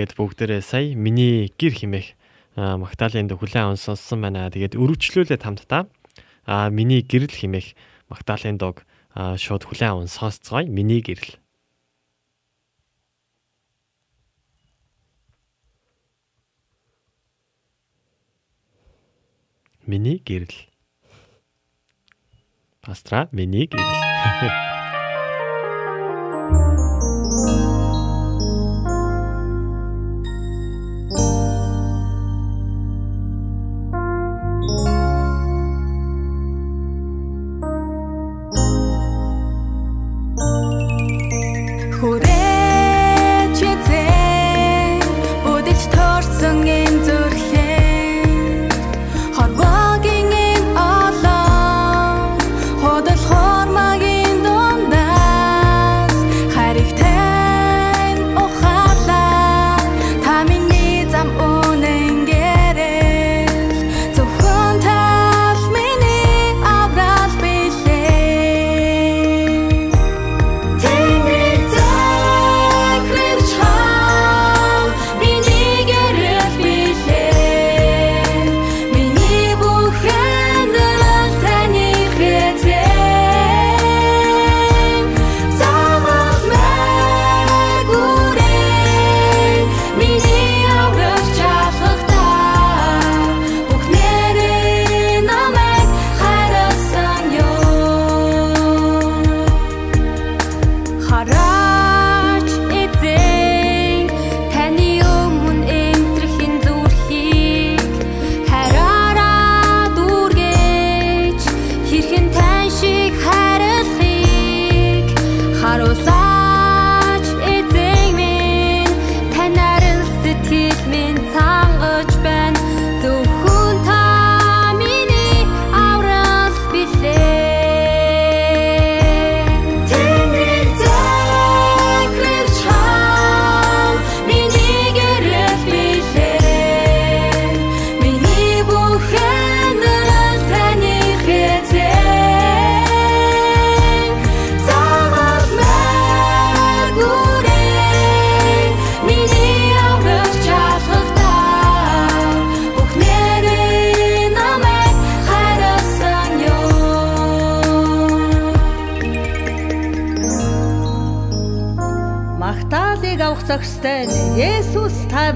тэгээд бүгдээрээ сая миний гэр химэх Магдалины хүлэн аван сонссон байна. Тэгээд өргөжлүүлээд хамтдаа а миний гэрэл химэх Магдалины дог шууд хүлэн аван сонсцгоё. Миний гэрэл. Миний гэрэл. Пастра миний гэрэл.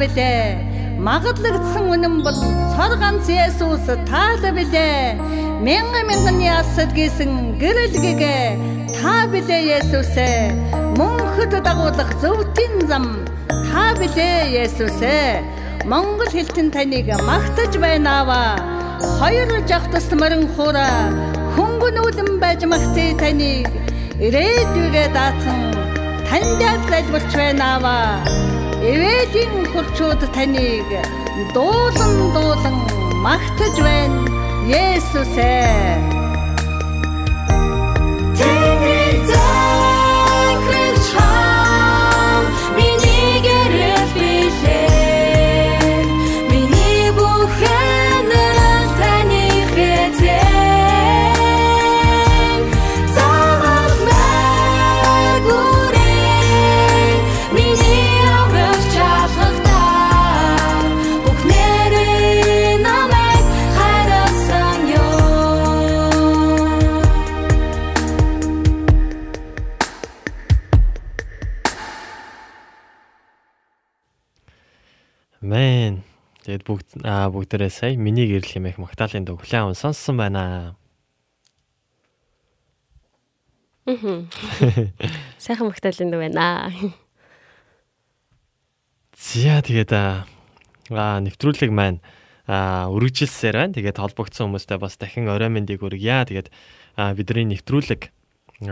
билээ. Магадлагдсан үнэн бол цор ганц Есүс та л билээ. Мянган мянганы асад гисэн гэрэлгэгээ та билээ Есүсээ. Мөнхөд дагуулах зөвтийн зам та билээ Есүсээ. Монгол хэлтэн таныг магтаж байна аваа. Хоёр жахтас морин хуура хөнгөнүүлэн байж магтъя таныг ирээдүгээ даатхан таньдаа залбирч байна аваа. Эвэлийн хурчууд таныг дуулан дуулан магтаж байна. Есүсээ. Тэнгэр Тэгээд бүгд бүгдээрээ сая миний гэрэл хэмээх Магдалины дог хүлэн аван сонссон байна. Мгм. Сайхан магтаалын дуу байна. За тэгээд аа нэвтрүүлэг маань аа үргэлжилсээр байна. Тэгээд холбогдсон хүмүүстээ бас дахин орой мэндийг хүргье. Тэгээд бидний нэвтрүүлэг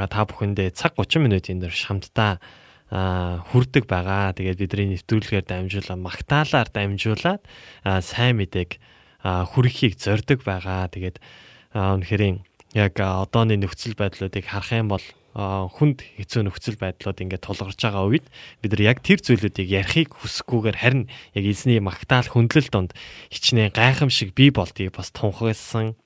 та бүхэндээ цаг 30 минутын дээр хамтдаа аа хүрдэг байгаа. Тэгээд бидний нэвтрүүлгээр дамжуулаад магтаалаар дамжуулаад аа, сайн мэдээг хүргэхийг зорддог байгаа. Тэгээд үнэхээр яг одооны нөхцөл байдлуудыг харах юм бол хүнд хэцүү нөхцөл байдлууд ингээд тулгарч байгаа үед бид нар яг тэр зүйлүүдийг ярихыг хүсэхгүйгээр харин яг эзний магтаал хөндлөл донд хичнээн гайхамшиг бий болдгийг бас тунхагласан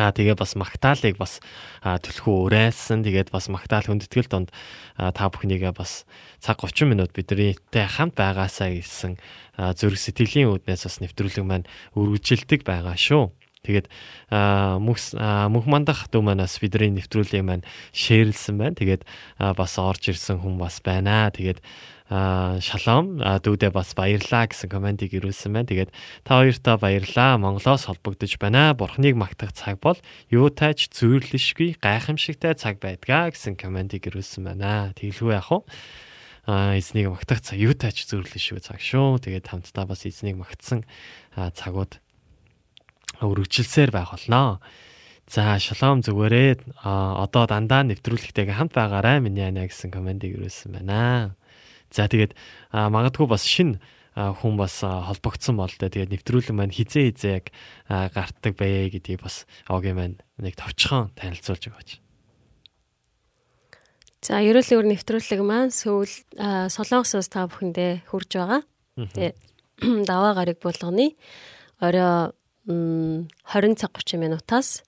А тэгээ бас магтаалыг бас а, түлхүү уриалсан. Тэгээд бас магтаал хүндэтгэл донд та бүхнийгээ бас цаг 30 минут биднийтэй хамт байгаасаа гэсэн зүрх сэтгэлийн үүднээс бас нэвтрүүлэг маань үргэлжилдэг байгаа шүү. Тэгээд аа, мөнх аа, мөнх мандах дүү манаас бидний нэвтрүүлгийг маань шеэрлсэн байна. Тэгээд аа, бас орж ирсэн хүн бас байна. Тэгээд аа, шалом аа, дүүдээ бас баярлаа гэсэн комментиг ирүүлсэн байна. Тэгээд та хоёртаа баярлаа. Монголоос холбогдож байна. Бурхныг магтах цаг бол юутай ч зүйрлэшгүй гайхамшигтай цаг байдгаа гэсэн комментиг ирүүлсэн байна. Тэглгүй яах вэ? а эзнийг магтах цаг юутай ч зүйрлэшгүй цаг шүү. Тэгээд хамтдаа бас эзнийг магтсан цагууд үргэлжилсээр байх болноо. За шалом зүгээрээ одоо дандаа нэвтрүүлэгтэйгээ хамт байгаарай миний ана гэсэн комментиг ирүүлсэн байна. За тэгээд магадгүй бас шин хүн бас холбогдсон бол тэ тэгээд нэвтрүүлэг маань хизээ хизээ яг гартдаг бай гэдгийг бас огийн маань нэг товчхон танилцуулж өгөөч. За, ерөөлөөр нэвтрүүлэг маань сүүл а, Солонгосоос та бүхэндээ хурж байгаа. Тэгээ даваа гараг болгоны орой м, 20 цаг 30 минутаас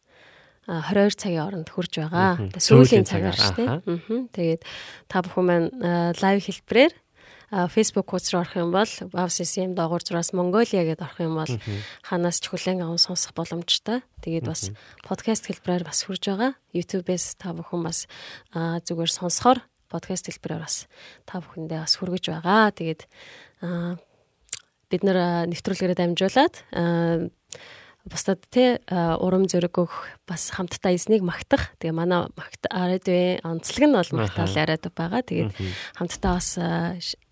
22 цагийн хооронд хурж байгаа. Сүүлийн цагаар шүү дээ. Тэгээд та бүхэн маань лайв хэлбэрээр Facebook хуудас руу орох юм бол WCCM доогуур зураас Mongolia гэдээ орох юм бол ханаас ч хүлээн аван сонсох боломжтой. Тэгээд бас подкаст хэлбэрээр бас хурж байгаа. YouTube-ээс та бүхэн бас зүгээр сонсохоор подкаст хэлбэрээр бас та бүхэндээ бас хүргэж байгаа. Тэгээд бид нар нэвтрүүлгээрээ дамжуулаад бусдад те урам зориг өгөх бас хамтдаа эзнийг магтах. Тэгээ манай магт радиогийн онцлог нь бол магтаал яриад байгаа. Тэгээд хамтдаа бас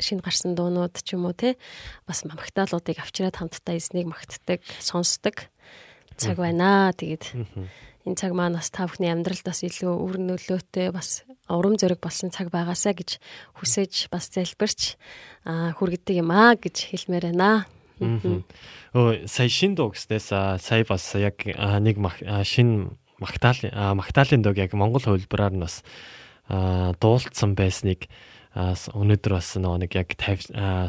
шинэ гарсан дуунууд ч юм уу те бас магтаалуудыг авчираад хамтдаа эзнийг магтдаг, сонсдог цаг байна. Тэгээд энэ цаг маань бас та бүхний амьдралд бас илүү үр нөлөөтэй бас урам зориг болсон цаг байгаасаа гэж хүсэж бас залбирч хүргэдэг юм аа гэж хэлмээр байна. Өө сая шин дуу гэснээс а, сая бас яг нэг шин магтаал а, магтаалын дууг яг монгол хувилбараар нь бас дуулцсан байсныг өнөөдөр бас нөгөө нэг яг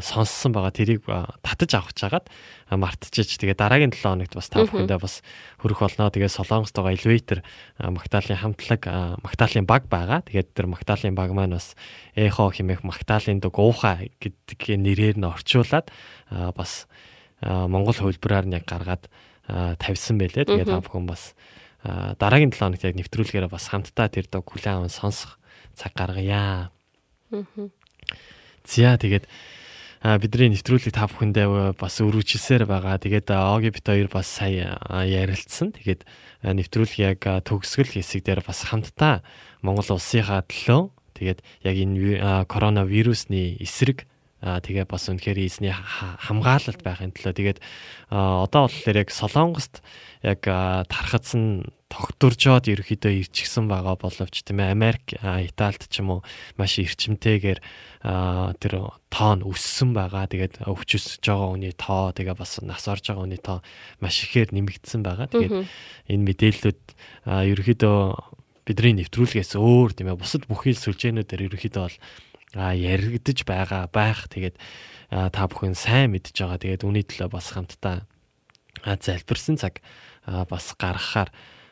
сонссон байгаа тэрийг татаж авах чагаад а, мартчихж тэгээ дараагийн 7 хоногт бас та бүхэндээ бас хөрөх болно. Тэгээ Солонгост байгаа Elevator а, магтаалын хамтлаг а, магтаалын баг байгаа. Тэгээд тэр магтаалын баг маань бас эхо хэмээх магтаалын дуг ууха гэдэг нэрээр нь орчуулад бас монгол хувилбараар нь яг гаргаад тавьсан байлээ. Тэгээд та бүхэн бас дараагийн 7 хоногт яг нэвтрүүлгээрээ бас хамтдаа тэр дог хүлээн аван сонсох цаг гаргая. За тэгээд а, бидний нэвтрүүлэг та бүхэндээ бас өргөжлсээр байгаа. Тэгээд Оги бит хоёр бас сая ярилцсан. Тэгээд нэвтрүүлэг яг төгсгөл хэсэг дээр бас хамтдаа Монгол улсынхаа төлөө тэгээд яг энэ коронавирусны эсрэг тэгээ бас үнэхээр ха- хамгаалалт байхын төлөө тэгээд одоо болохоор яг Солонгост яг тархацсан тогтворжоод ерөөхдөө ирчихсэн байгаа боловч тийм ээ Америк Италид ч юм уу маш эрчимтэйгээр тэр тоо нь өссөн байгаа. Тэгээд өвчөсөж байгаа хүний тоо тэгээ бас нас орж байгаа хүний тоо маш ихээр нэмэгдсэн байгаа. Тэгээд энэ мэдээллүүд ерөөхдөө бидний нэвтрүүлгээс өөр тийм ээ бусад бүхий сүлжээнүүдээр ерөөхдөө бол яригдж байгаа байх. Тэгээд та бүхэн сайн мэдж байгаа. Тэгээд үүний төлөө бас хамтдаа залбирсан цаг бас гаргахаар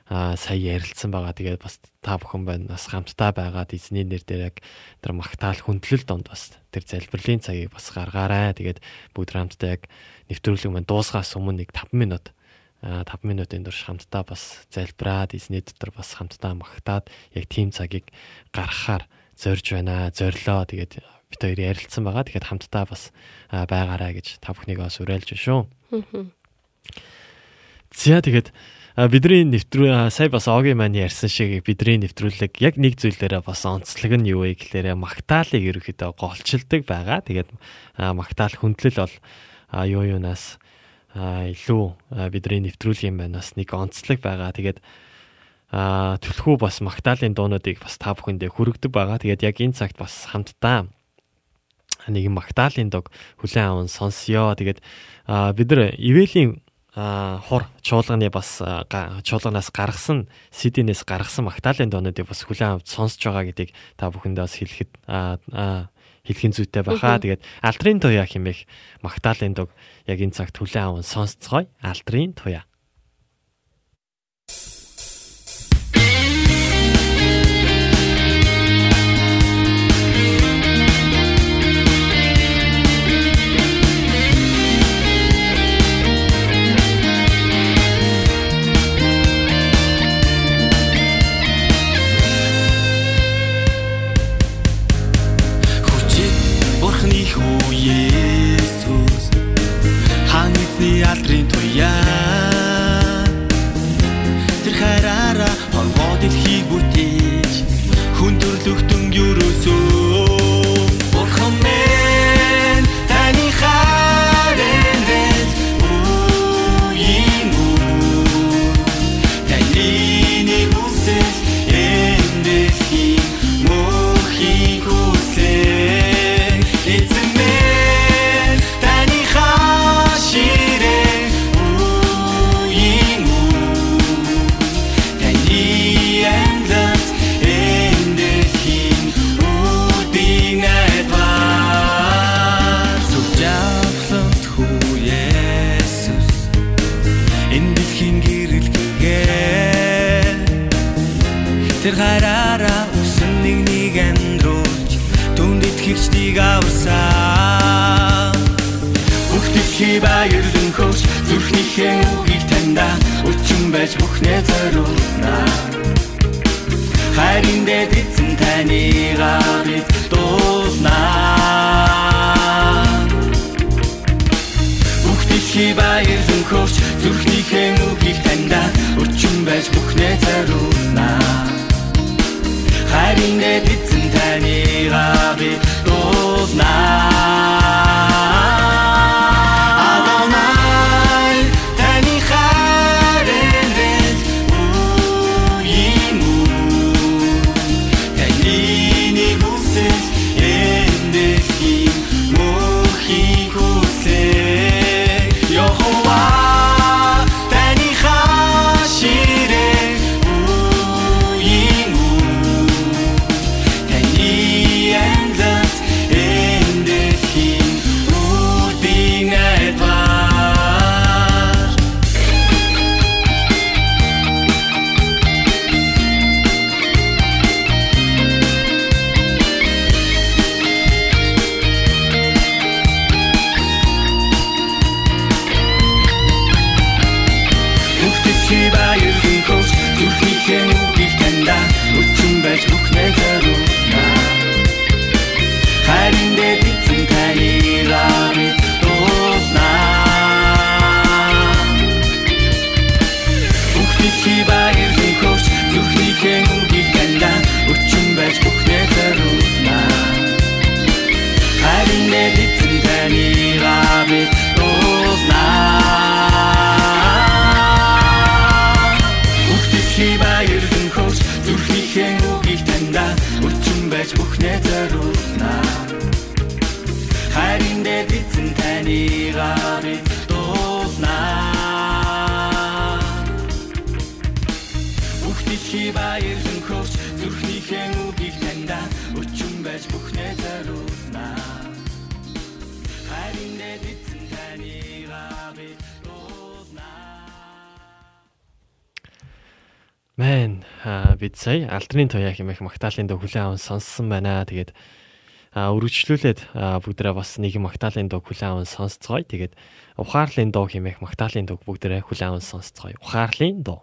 сая ярилцсан байгаа. Тэгээд бас та бүхэн байна бас хамтдаа байгаад эзний нэр дээр яг тэр магтаал хүндлэл донд бас тэр залбирлын цагийг бас гаргаарай. Тэгээд бүгд хамтдаа яг нэвтрүүлэг маань дуусгаас өмнө нэг 5 минут а 5 минутын турш хамтдаа бас залбираад эзний дотор бас хамтдаа магтаад яг тийм цагийг гаргахаар зорж байна. Зорлоо. Тэгээд бид хоёр ярилцсан байгаа. Тэгээд хамтдаа бас байгаарай гэж та бүхнийг бас уриалж шүү. За тэгээд бидний нэвтрүү сая бас Оги маань ярьсан шиг бидний нэвтрүүлэг яг нэг зүйлээрээ бас онцлог нь юу вэ гэхээр магтаалыг ерөөхдөө голчилдаг байгаа. Тэгээд магтаал хүндлэл бол юу юунаас илүү бидний нэвтрүүлэх юм байна. Бас нэг онцлог байгаа. Тэгээд а төлхөө бас магтаалын дуунуудыг бас та бүхэндээ хүргэдэг байгаа. Тэгээд яг энэ цагт бас хамтдаа нэг магтаалын дог хүлэн аван сонсё. Тэгээд бид нар ивэлийн хур чуулганы бас чуулганаас гаргасан CD-нээс гаргасан магтаалын доонуудыг бас хүлээн авч сонсож байгаа гэдгийг та бүхэндээ бас хэлэхэд хэлхэн зүйтэй баха. Тэгээд алтрын туяа хэмээх магтаалын дог яг энэ цагт хүлээн аван сонсцгоё. Алтрын туяа. Дэлхийн гэрэлгээ Тэр хараараа усан нэг нэг амьдруулж түнд итгэгчдийг авсан. Бүх дэлхий баярлан хөөж зүрхнийхээ үгийг таньда өчөн байж бүхнээ зориулна. Хайрын дэд эзэн танийгаа бид дуулнаа Бүх дэлхий өчөн байж бүхнээ зориулна Хайрын дэд эзэн танийгаа бид дуулнаа сая алдрын туяа хэмээх магтаалын дог хүлээн аван сонссон байна. Тэгээд өргөжлүүлээд бүгдээрээ бас нэгэн магтаалын дог хүлээн аван сонсцгоё. Тэгээд ухаарлын дог хэмээх магтаалын дог бүгдээрээ хүлээн аван сонсцгоё. Ухаарлын дог.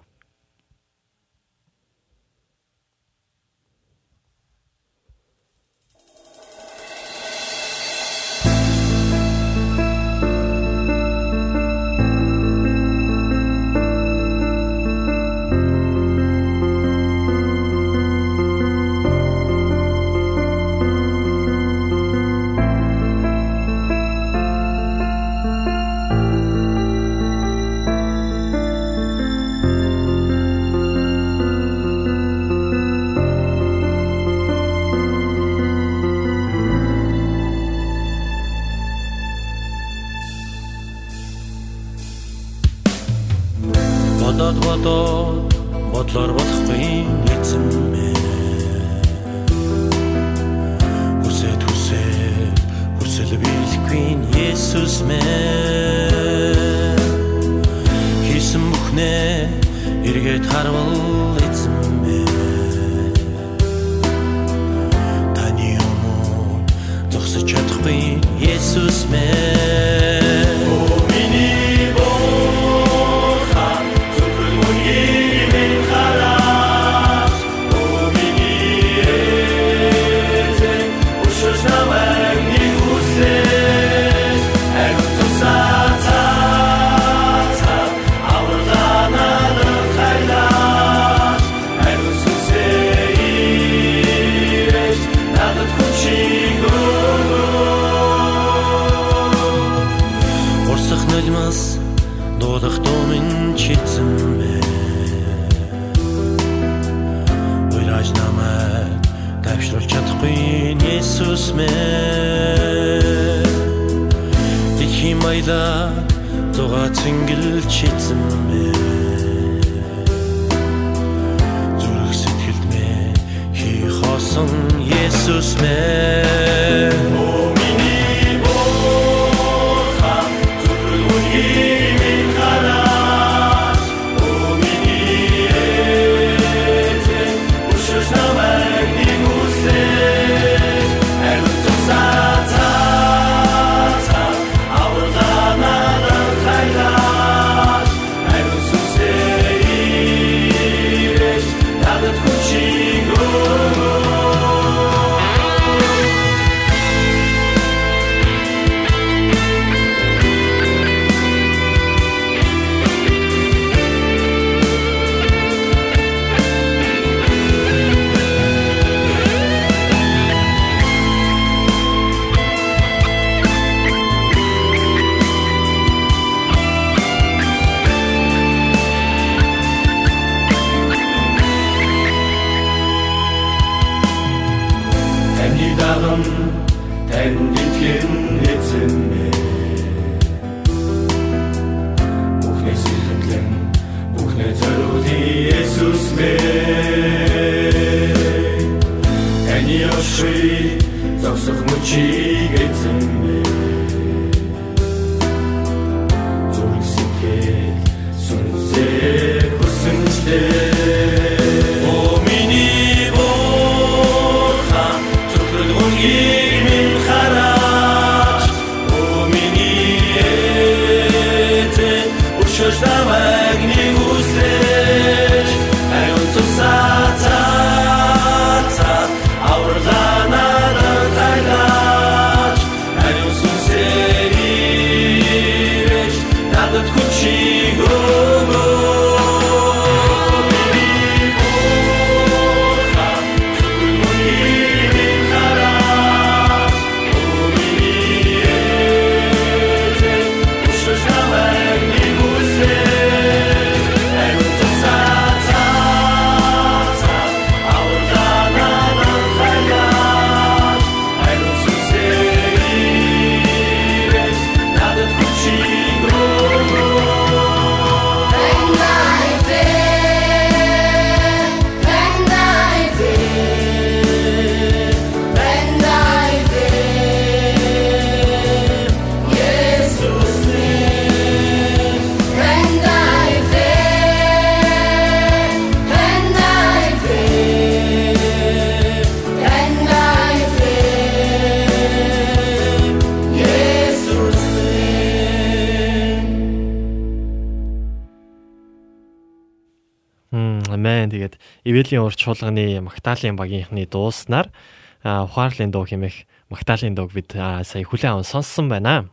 Ивэлийн урд чуулганы Магдалины багийнхны дууснаар ухаарлын дуу хэмээх Магдалины дууг бид сая хүлээн аван сонссон байна.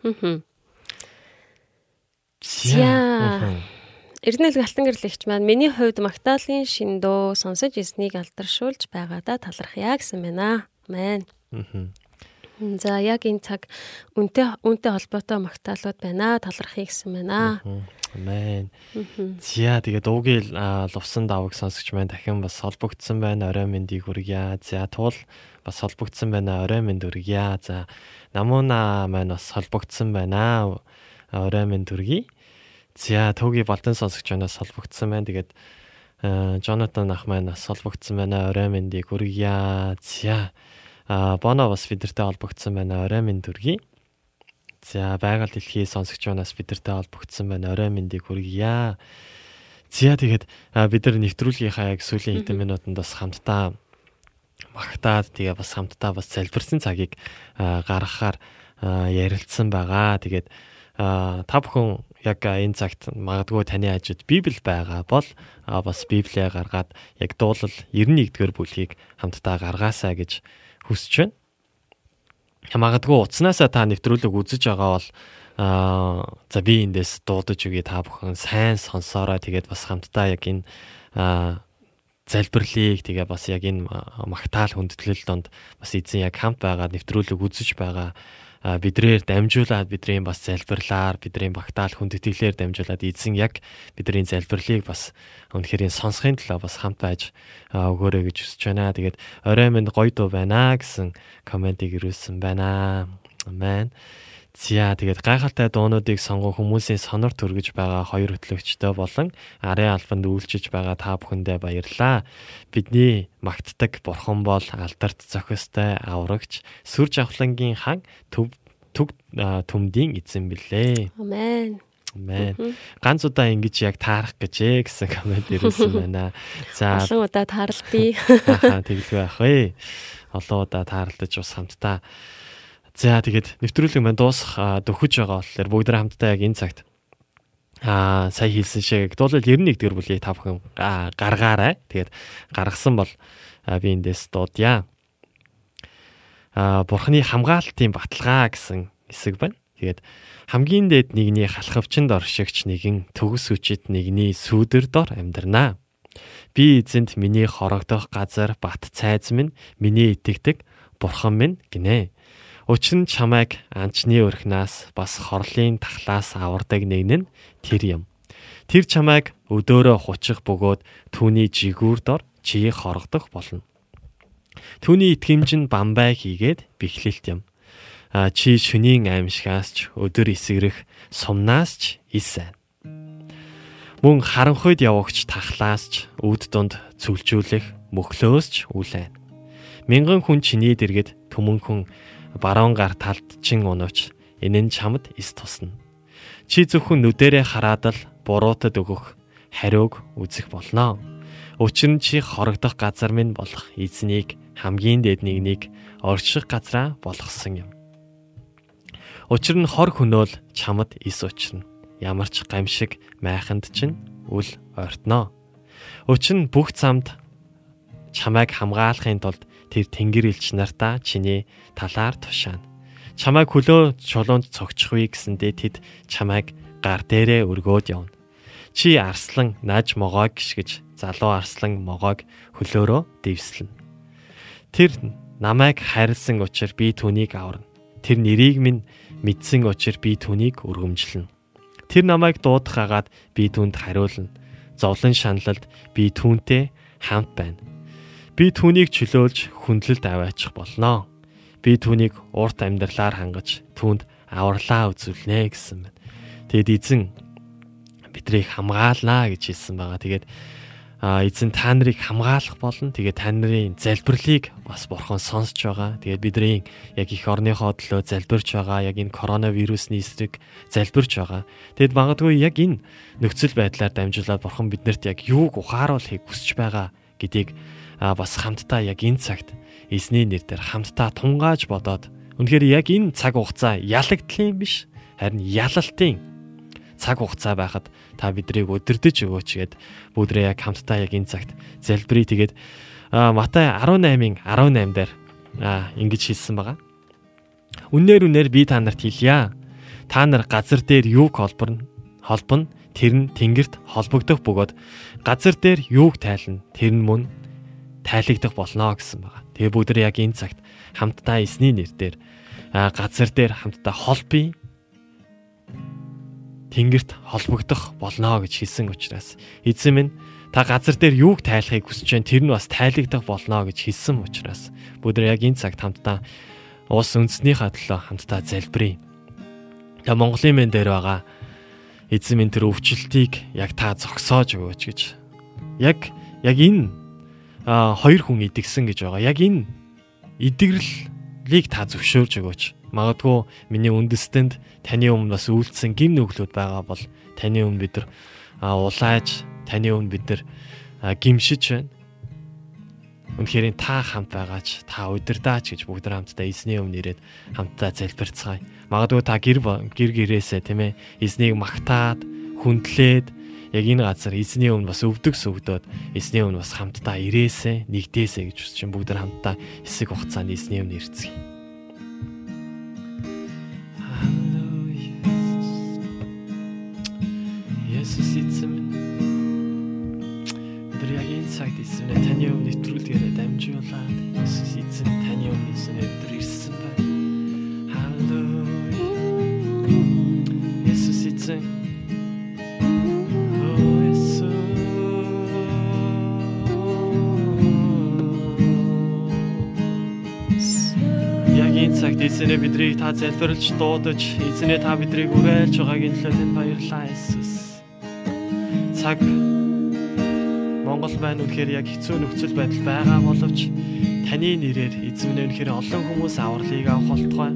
Мгм. За. Эрдэнэл галтан гэрлэгч маань миний хувьд Магдалины шин дуу сонсож ирснийг алдаршуулж байгаадаа талархъя гэсэн байна. Амен. Мгм. За яг энэ цаг үнтэй үнтэй холбоотой магтаалууд байна. Талархъя гэсэн байна. Амен. За тэгээд уугийн а, лувсан давыг сонсогч маань дахин бас холбогдсон байна. Орой мэндийг хүргье. За туул бас холбогдсон байна. Орой мэнд хүргье. За намууна маань бас холбогдсон байна. Орой мэнд хүргье. За төвгийн болон сонсогч банаас холбогдсон байна. Тэгээд Jonathan ах маань бас холбогдсон байна. Орой мэндийг хүргье. За а Боно бас бидэртэй холбогдсон байна. Орой мэнд хүргье. За байгаль дэлхий сонсогч банаас бидэртэй холбогдсон байна. Орой мэндийг хүргье. За тэгээд бид нар нэвтрүүлгийнхаа яг сүүлийн хэдэн минутанд бас хамтдаа магтаад тэгээ бас хамтдаа бас залбирсан цагийг гаргахаар ярилцсан байгаа. Тэгээд та бүхэн яг энэ цагт магадгүй таны хажууд Библи байгаа бол бас Библиэ гаргаад яг дуулал 91-р бүлгийг хамтдаа гаргаасаа гэж хүсэж байна. Магадгүй утаснасаа та нэвтрүүлэг үзэж байгаа бол аа за би эндээс дуудаж өгье та бүхэн сайн сонсоорой тэгээд бас хамтдаа яг энэ аа залбирлыг тэгээ бас яг энэ магтаал хүндэтгэл донд бас эзэн яг хамт байгаа нэвтрүүлэг үзэж байгаа бидрээр дамжуулаад бидний бас залбирлаар бидний багтаал хүндэтгэлээр дамжуулаад эзэн яг бидний залбирлыг бас үнэхээр сонсохын төлөө бас хамт байж өгөөрэй гэж хүсэж байна. Тэгээд орой минь гоё дуу байна гэсэн комментиг ирүүлсэн байна. Амен. За тэгээд гайхалтай дуунуудыг сонгох хүмүүсийн сонор төргөж байгаа хоёр хөтлөгчтэй болон арын албанд үйлчиж байгаа та бүхэндээ баярлалаа. Бидний магтдаг бурхан бол алдарт зохистой аврагч сүр жавхлангийн хан төв түг төмдийн эзэн билээ. Амен. Амен. Ганц удаа ингэж яг таарах гэж ээ гэсэн комент ирсэн байна. За олон удаа таарлтыг. Аа тэгэлгүй ах вэ. Олон удаа таарлаж ус хамтдаа За тэгээд нэвтрүүлэг маань дуусах дөхөж байгаа болохоор бүгд хамтдаа яг энэ цагт аа сая хэлсэн шиг дуулал 91 дэх бүлийг та бүхэн гаргаарай. Тэгээд гаргасан бол би эндээс дуудъя. Аа бурхны хамгаалтын баталгаа гэсэн хэсэг байна. Тэгээд хамгийн дээд нэгний халахвчанд оршигч нэгэн төгс үчид нэгний сүүдэр дор амьдрнаа. Би эзэнт миний хорогдох газар бат цайз минь миний итгэдэг бурхан минь гинэ. Учир нь чамайг анчны өрхнаас бас хорлын тахлаас авардаг нэгэн нь тэр юм. Тэр чамайг өдөөрөө хучих бөгөөд түүний жигүүр дор чи хоргодох болно. Түүний итгэмж нь бамбай хийгээд бэхлэлт юм. А чи шөнийн аимшгаас ч өдөр эсгэрэх сумнаас ч исэн. Мөн харанхуйд явагч тахлаас ч үд дунд цүлжүүлэх мөхлөөс ч үлэн. Мянган хүн чиний дэргэд төмөнхөн баруун гар талд чин унууч энэ нь чамд эс тусна. Чи зөвхөн нүдэрээ хараад л буруутад өгөх хариуг үзэх болно. Учир нь чи хорогдох газар минь болох эзнийг хамгийн дээд нэгнийг орших газраа болгосон юм. Учир нь хор хөнөөл чамд эс учрна. Ямар ч гамшиг майханд чинь үл ойртноо. Учир нь бүх замд чамайг хамгаалахын тулд тэр тэнгэр элч нартаа чиний талаар тушаана. Чамайг хөлөө чулуунд цогчих вэ гэсэндээ тэд чамайг гар дээрээ өргөөд явна. Чи арслан наж могоог гიშгэж залуу арслан могоог хөлөөрөө дэвслэнэ. Тэр намайг хайрлсан учраас би түүнийг аварна. Тэр нэрийг минь мэдсэн учраас би түүнийг өргөмжлөнө. Тэр намайг дуудах агаад би түүнд хариулна. Зовлон шаналлд би түүнтэй хамт байна Би түүнийг чөлөөлж хүндлэлд аваачих болноо. Би түүнийг урт амьдралаар хангаж түүнд авралаа үзүүлнэ гэсэн байна. Тэгэд эзэн бидрийг хамгаалнаа гэж хэлсэн байгаа. Тэгээд эзэн та нарыг хамгаалах болно. Тэгээд та нарын залбирлыг бас бурхан сонсч байгаа. Тэгээд бидний яг их орныхоо төлөө залбирч байгаа. Яг энэ коронавирусны эсрэг залбирч байгаа. Тэгэд магадгүй яг энэ нөхцөл байдлаар дамжуулаад бурхан биднэрт яг юуг ухааруулахыг хүсэж байгаа гэдгийг а бас хамтдаа яг энэ цагт эзний нэрээр хамтдаа тунгааж бодоод үнэхээр яг энэ цаг хугацаа ялагдлын биш? Харин ялалтын цаг хугацаа байхад та бидрийг өдөрдөж өгөөч гэд бүдрээ яг хамтдаа яг энэ цагт залбирая. Тэгээд Матай 18-ын 18 дээр ингэж хэлсэн байгаа. Үнээр үнээр би та нарт хэлье. Та нар газар дээр юуг холборно? Холбоно? Тэр нь тэнгэрт холбогдох бөгөөд газар дээр юуг тайлна? Тэр нь мөн тайлагдах болно гэсэн байгаа. Тэгээ бүгд яг энэ цагт хамтдаа эсний нэр дээр газар дээр хамтдаа холбий тэнгэрт холбогдох болно гэж хэлсэн учраас эзэн минь та газар дээр юуг тайлахыг хүсэж байна тэр нь бас тайлагдах болно гэж хэлсэн учраас бүгд яг энэ цагт хамтдаа улс үндэснийхээ төлөө хамтдаа залбирая. Тэгээ Монголын мэн дээр байгаа эзэн минь тэр өвчлөлтийг яг та зогсоож өгөөч гэж. Яг яг энэ хоёр хүн идэгсэн гэж байгаа. Яг энэ идэглэлийг та зөвшөөрж өгөөч. Магадгүй миний үндэстэнд таны өмнө бас үйлдсэн гим нүглүүд байгаа бол таны өмнө бид нар улааж таны өмнө бид нар гимшиж байна. Үнэхээр та хамт байгаач, та удирдаач гэж бүгд хамтдаа эзний өмнө ирээд хамтдаа залбирцгаая. Магадгүй та гэр гэр гэрээсээ тийм ээ эзнийг магтаад, хүндлээд яг энэ газар эзний өмнө бас өвдөг сүгдөөд эзний өмнө бас хамтдаа ирээсэ, нэгдээсэ гэж хүсэж чинь бүгд хамтдаа хэсэг хугацаанд эзний өмнө ирцгээе. Эзэн минь. Өдөр яг энэ цагт эзэн таны өмнө нэвтрүүлгээр дамжуулаад Есүс эзэн таны өмнө эзэн өдөр ирсэн байна. Халелуя. Есүс эзэн. Эзэнэ бидрийг та залбирлж дуудаж эзэнэ та бидрийг уриалж байгаагийн төлөө танд баярлалаа Есүс. Цаг Монгол байна үнэхээр яг хэцүү нөхцөл байдал байгаа боловч таны нэрээр эзэмнэ үнэхээр олон хүмүүс авралыг авах болтугай.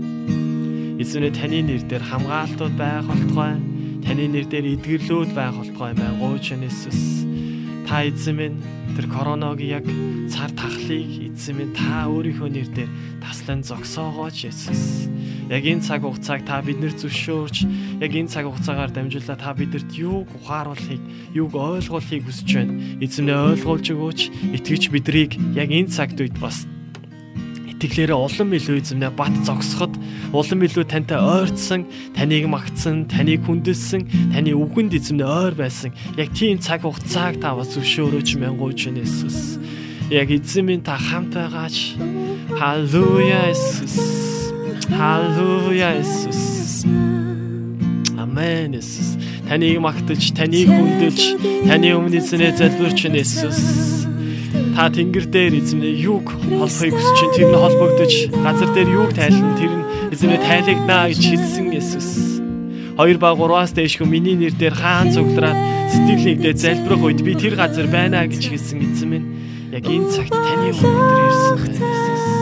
Эзэмнэ таны нэр дээр хамгаалтууд байх болтугай. Таны нэр дээр эдгэрлүүд байх болтугай мэн гооч Иесус. Та эзэн минь тэр коронавиг яг цар тахлыг эзэн минь та өөрийнхөө нэр дээр таслан зогсоогооч Иесус. Яг энэ цаг хугацааг та биднэр зөвшөөрч, яг энэ цаг хугацаагаар дамжуулаад та бидэрт юуг ухааруулахыг, юуг ойлгуулахыг хүсэж байна. Эзэмнээ ойлгуулж өгөөч. Итгэж бидрийг яг энэ цагт үед бас итгэлээрээ улам илүү эзэмнээ бат зогсоход улам илүү тантай ойртсон, таныг магтсан, таныг хүндэлсэн, таны үгэнд эзэмнээ ойр байсан. Яг тийм цаг хугацааг та бас зөвшөөрөөч мянгууч Иесус. Яг эзэн минь та хамт байгаач. Халелуя Иесус. Халелуя Иесус. Амен Иесус. Таныг магтаж, таныг хүндэлж, таны өмнө эзэнээ залбирч байна Иесус. Та тэнгэр дээр эзэмнээ юуг холбохыг хүсэж чинь тэр нь холбогдож, газар дээр юуг тайлна тэр нь эзэмнээ тайлагнаа гэж хэлсэн Иесус. Хоёр ба гураас дэшгүй миний нэр дээр хаан цуглараад сэтгэлийгдээ залбирах үед би тэр газар байна гэж хэлсэн эзэн минь. Яг энэ цагт таны өмнө ирсэн байна.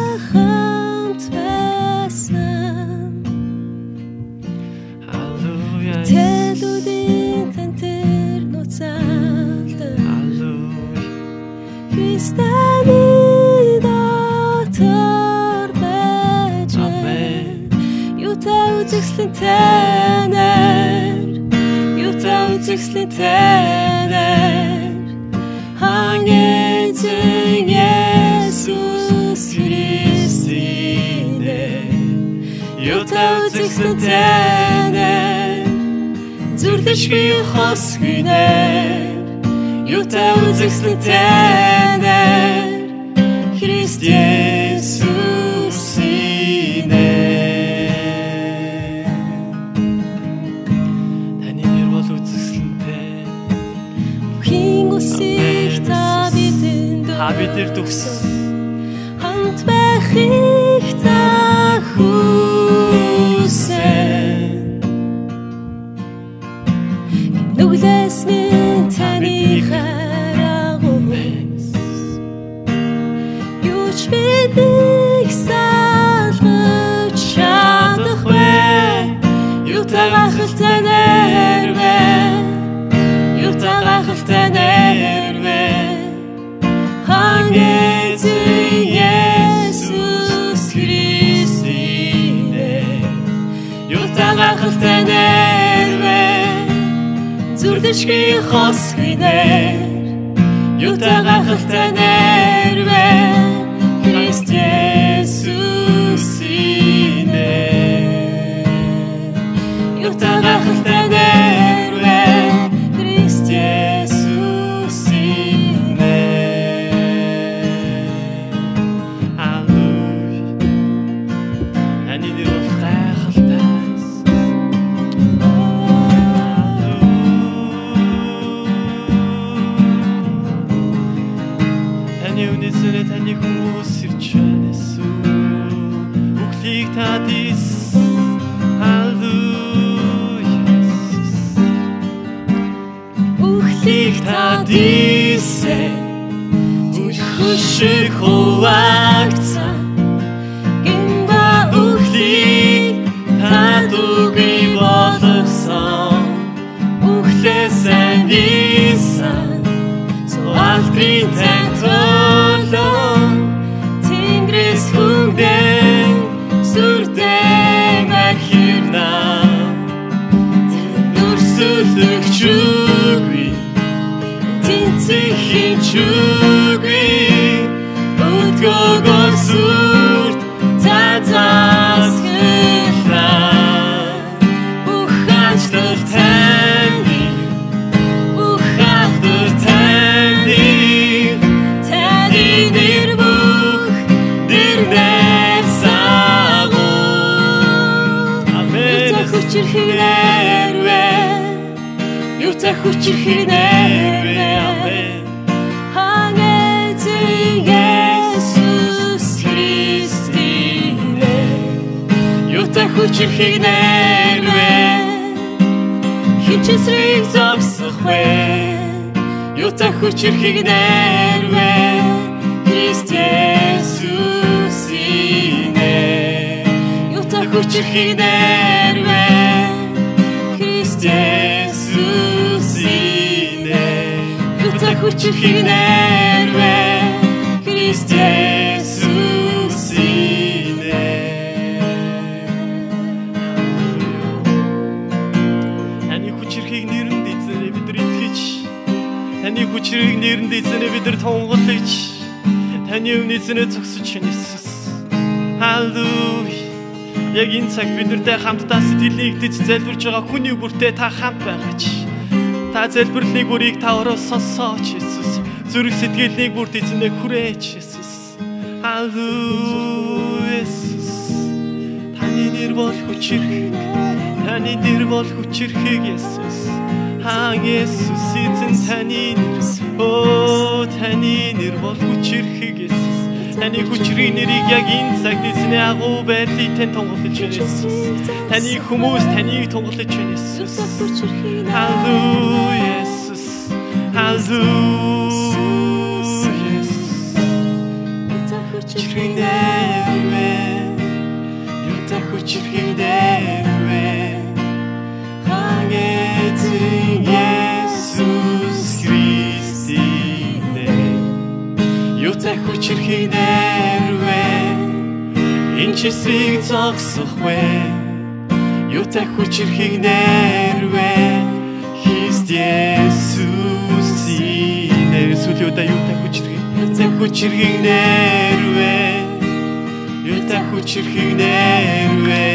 Христэний дотор байж Амен. Юутай үзэсгэлэн танаар Юутай үзэсгэлэн танаар Хангэцэн Есүс Христинэ Юутай үзэсгэлэн Юутай үзэсгэлэн танаар Христ Есүс инэ Таны нэр бол үзэсгэлэнтэй. Хин үсих та бидэнд Та бидэр төгс. хамт байхыг та хүсэн Нүглэс минь бидийг салгаж чадахгүй Юутай гахалтай нэрвэ? Юутай гахалтай нэрвэ? Хангэцэн Есүс Христинэ Юутай гахалтай нэрвэ? Зүрдэшгүй хос хинээр Юутай гахалтай нэрвэ Юутай 去户外 Юутай хүчрхий нэрвэ Амен. Ханэзэн Есүс Христийн Юутай хүчрхий нэрвэ Хинчэсрийг зогсох вэ Юутай хүчрхий нэрвэ Христ Есүсийн Юутай хүчрхий нэрвэ Христ Есүсийн Юутай хүчрхий нэрвэ Христ Есүсийн Таны хүчрхийг нэрэнд эзэнэ бид нар тунгалж Таны өмнө эзэнэ зогсож байна Иесус. Халелуя. Яг энэ цагт бид нартай хамтдаа сэтгэл нэгдэж залбирж байгаа хүний бүртээ та хамт байгаач. Та залбирлыг бүрийг та ороо сонсооч Иесус. Зүрх сэтгэлийг бүрт эзэнэ хүрээч Иесус. Халелуя. Иесус. Таны нэр бол хүчрхэг. Таны нэр бол хүчрхэг Есүс. Хаан Есүс эзэн таны нэр. Оо таны нэр бол хүчрхэг Есүс. Таны хүчрийн нэрийг яг энэ цагт эзний агуу байдлыг тань тунгалж байна Есүс. Таны хүмүүс таныг тунгалж байна Есүс. Халелуя Есүс. Халелуя Есүс. Хүчрийн нэрвэ. Юутай хүчрийн нэрвэ. Юутай хүчрхийн нэрвэ Энэ чисрийг зогсохгүй. Юутай хүчрхийн нэрвэ Христ Есүсийн нэр сүлөөдөө юутай хүчрхийн Юутай хүчрхийн нэрвэ Юутай хүчрхийн нэрвэ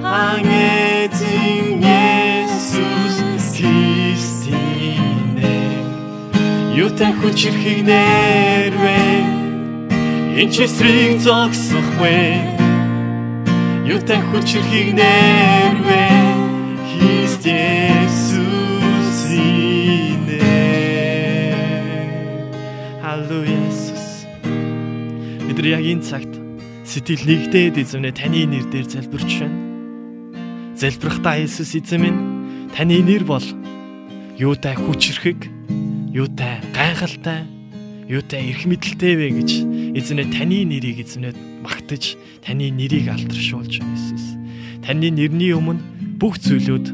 Хангэтэн Юутай хүчрхийг нэрвэ. Энэ чисрийг зогсохгүй. Юутай хүчрхийг нэрвэ? Христ Есүсийн Халелуя Есүс. Бид яг энэ цагт сэтгэл нэгдээд эзэмнэ. Таны нэр дээр залбирч байна. Залбирахдаа Есүс эзэн минь таны нэр бол юутай хүчрхэг, юутай гайхалтай, юутай эрх мэдэлтэй вэ гэж эзэнэ таны нэрийг эзэнэ магтаж таны нэрийг алдаршуулж Есүс. Таны нэрний өмнө бүх зүйлүүд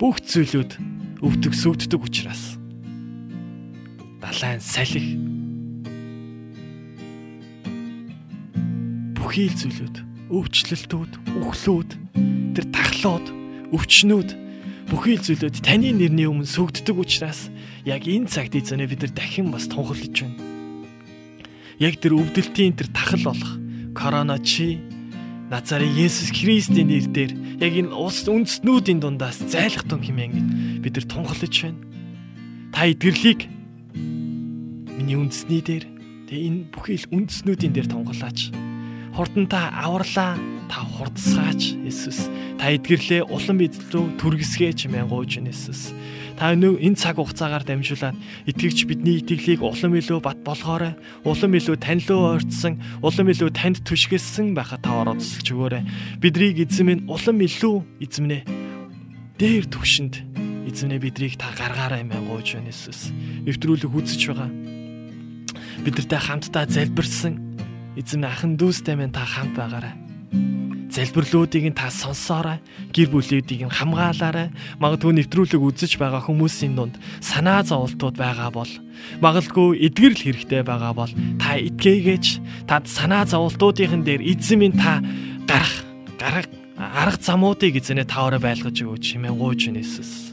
бүх зүйлүүд өвдөг сүвддэг учраас далайн салхи бүхий зүйлүүд өвчлөлтүүд, үхлүүд, тэр тахлууд, өвчнүүд бүхий зүйлүүд таны нэрний өмнө сүгддэг учраас яг энэ цагт эзэнэ бид нар дахин бас тунхаглаж байна. Яг тэр өвдөлтийн тэр тахал болох корона чи Назарын Есүс Христийн нэрээр яг энэ ус үндэстнүүдийн дундаас зайлахтун хэмээн бид нар тунхаглаж байна. Та эдгэрлийг миний үндэсний дээр тэгээ энэ бүхий л үндэснүүдийн дээр тунгалаач. Хурдан та аварлаа та хурдсгаач Есүс. Та эдгэрлээ улам эзлүү түргэсгээч мэн гооч Есүс. Та өнөө энэ цаг хугацаагаар дамжуулаад итгэгч бидний итгэлийг улам илүү бат болгоорой. Улам илүү тань руу ойртсон, улам илүү танд түшгэлсэн байхад та ороод тусалж өгөөрэй. Бидрийг эзэн минь улам илүү эзэмнэ. Дээр төвшөнд Эзэмнээ бидрийг та гаргаарай байна Иесус. Нэвтрүүлэг үзэж байгаа. Бидэртэй хамтдаа залбирсан эзэн ахан дүүстэй мэн та хамт байгаарай. Залбирлуудыг нь та сонсоорой. Гэр бүлүүдийг нь хамгаалаарай. Магадгүй нэвтрүүлэг үзэж байгаа хүмүүсийн дунд санаа зовлтууд байгаа бол магадгүй эдгэрэл хэрэгтэй байгаа бол та итгээгээч. Тад санаа зовлтуудын дээр эзэн минь та гарах гарах арга замуудыг эзэнэ таавараа байлгаж өгөөч хэмээн гуйж байна Иесус.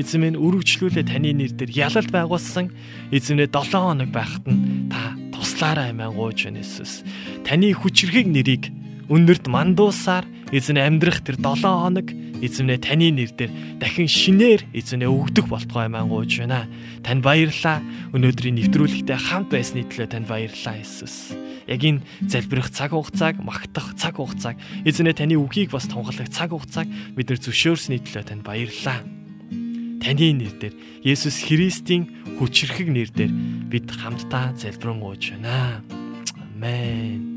Эзэн минь үргэлжлүүлээ таны нэр дээр ялалт байгуулсан эзэмнээ 7 хоног байхад нь та туслаарай хэмээн гуйж байна Иесус. Таны хүчрхэг нэрийг өндөрт мандуусаар эзэн амьдрах тэр 7 хоног эзэмнээ таны нэр дээр дахин шинээр эзэнээ өгдөх болтгой маань гуйж байна. Танд баярлалаа. Өнөөдрийн нэвтрүүлэгтээ хамт байсны төлөө танд баярлалаа Иесус яг энэ залбирах цаг хугацааг магтах цаг хугацааг эзэнэ таны үгийг бас тунгалах цаг хугацааг бид нар зөвшөөрсөний төлөө танд баярлалаа. Таны нэрээр Есүс Христийн хүчрхэг нэрээр бид хамтдаа залбирэн гуйж байна. Амен.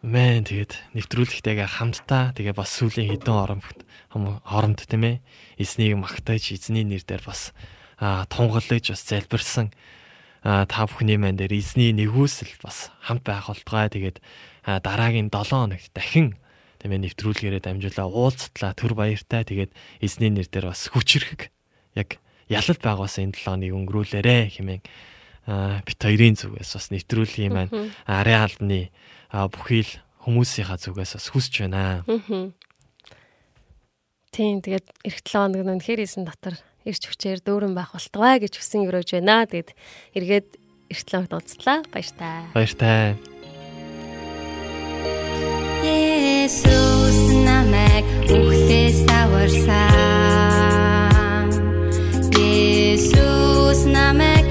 Мэн тэгээд нэвтрүүлэгтэйгээ хамтдаа тэгээ бас сүүлийн хідэн оромт хоромд тийм ээ эзнийг магтаж эзний нэрээр бас тунгалж бас залбирсан та бүхний маань дээр эзний нэгүсэл бас хамт байх болтугай. Тэгээд дараагийн 7 хоногт дахин тэмээ нэвтрүүлгээрээ дамжуулаа уулзтлаа төр баяртай. Тэгээд эзний нэр дээр бас хүчрхэг яг ялалт байгаас энэ 7 хоног өнгөрүүлээрэ хэмээн бит хоёрын зүгээс бас нэвтрүүлгийн маань арын албаны бүхий л хүмүүсийнхаа зүгээс бас хүсэж байна. Тийм тэгээд эх 7 хоног нь үнэхээр исэн дотор ирч хүчээр дөөрөн байх болтугай гэж хүсэн өрөөж байна. Тэгээд эргээд эх 7 хоногт уулзлаа. Баяртай. Баяртай. Есүс намайг үхлээс аварсан. Есүс намайг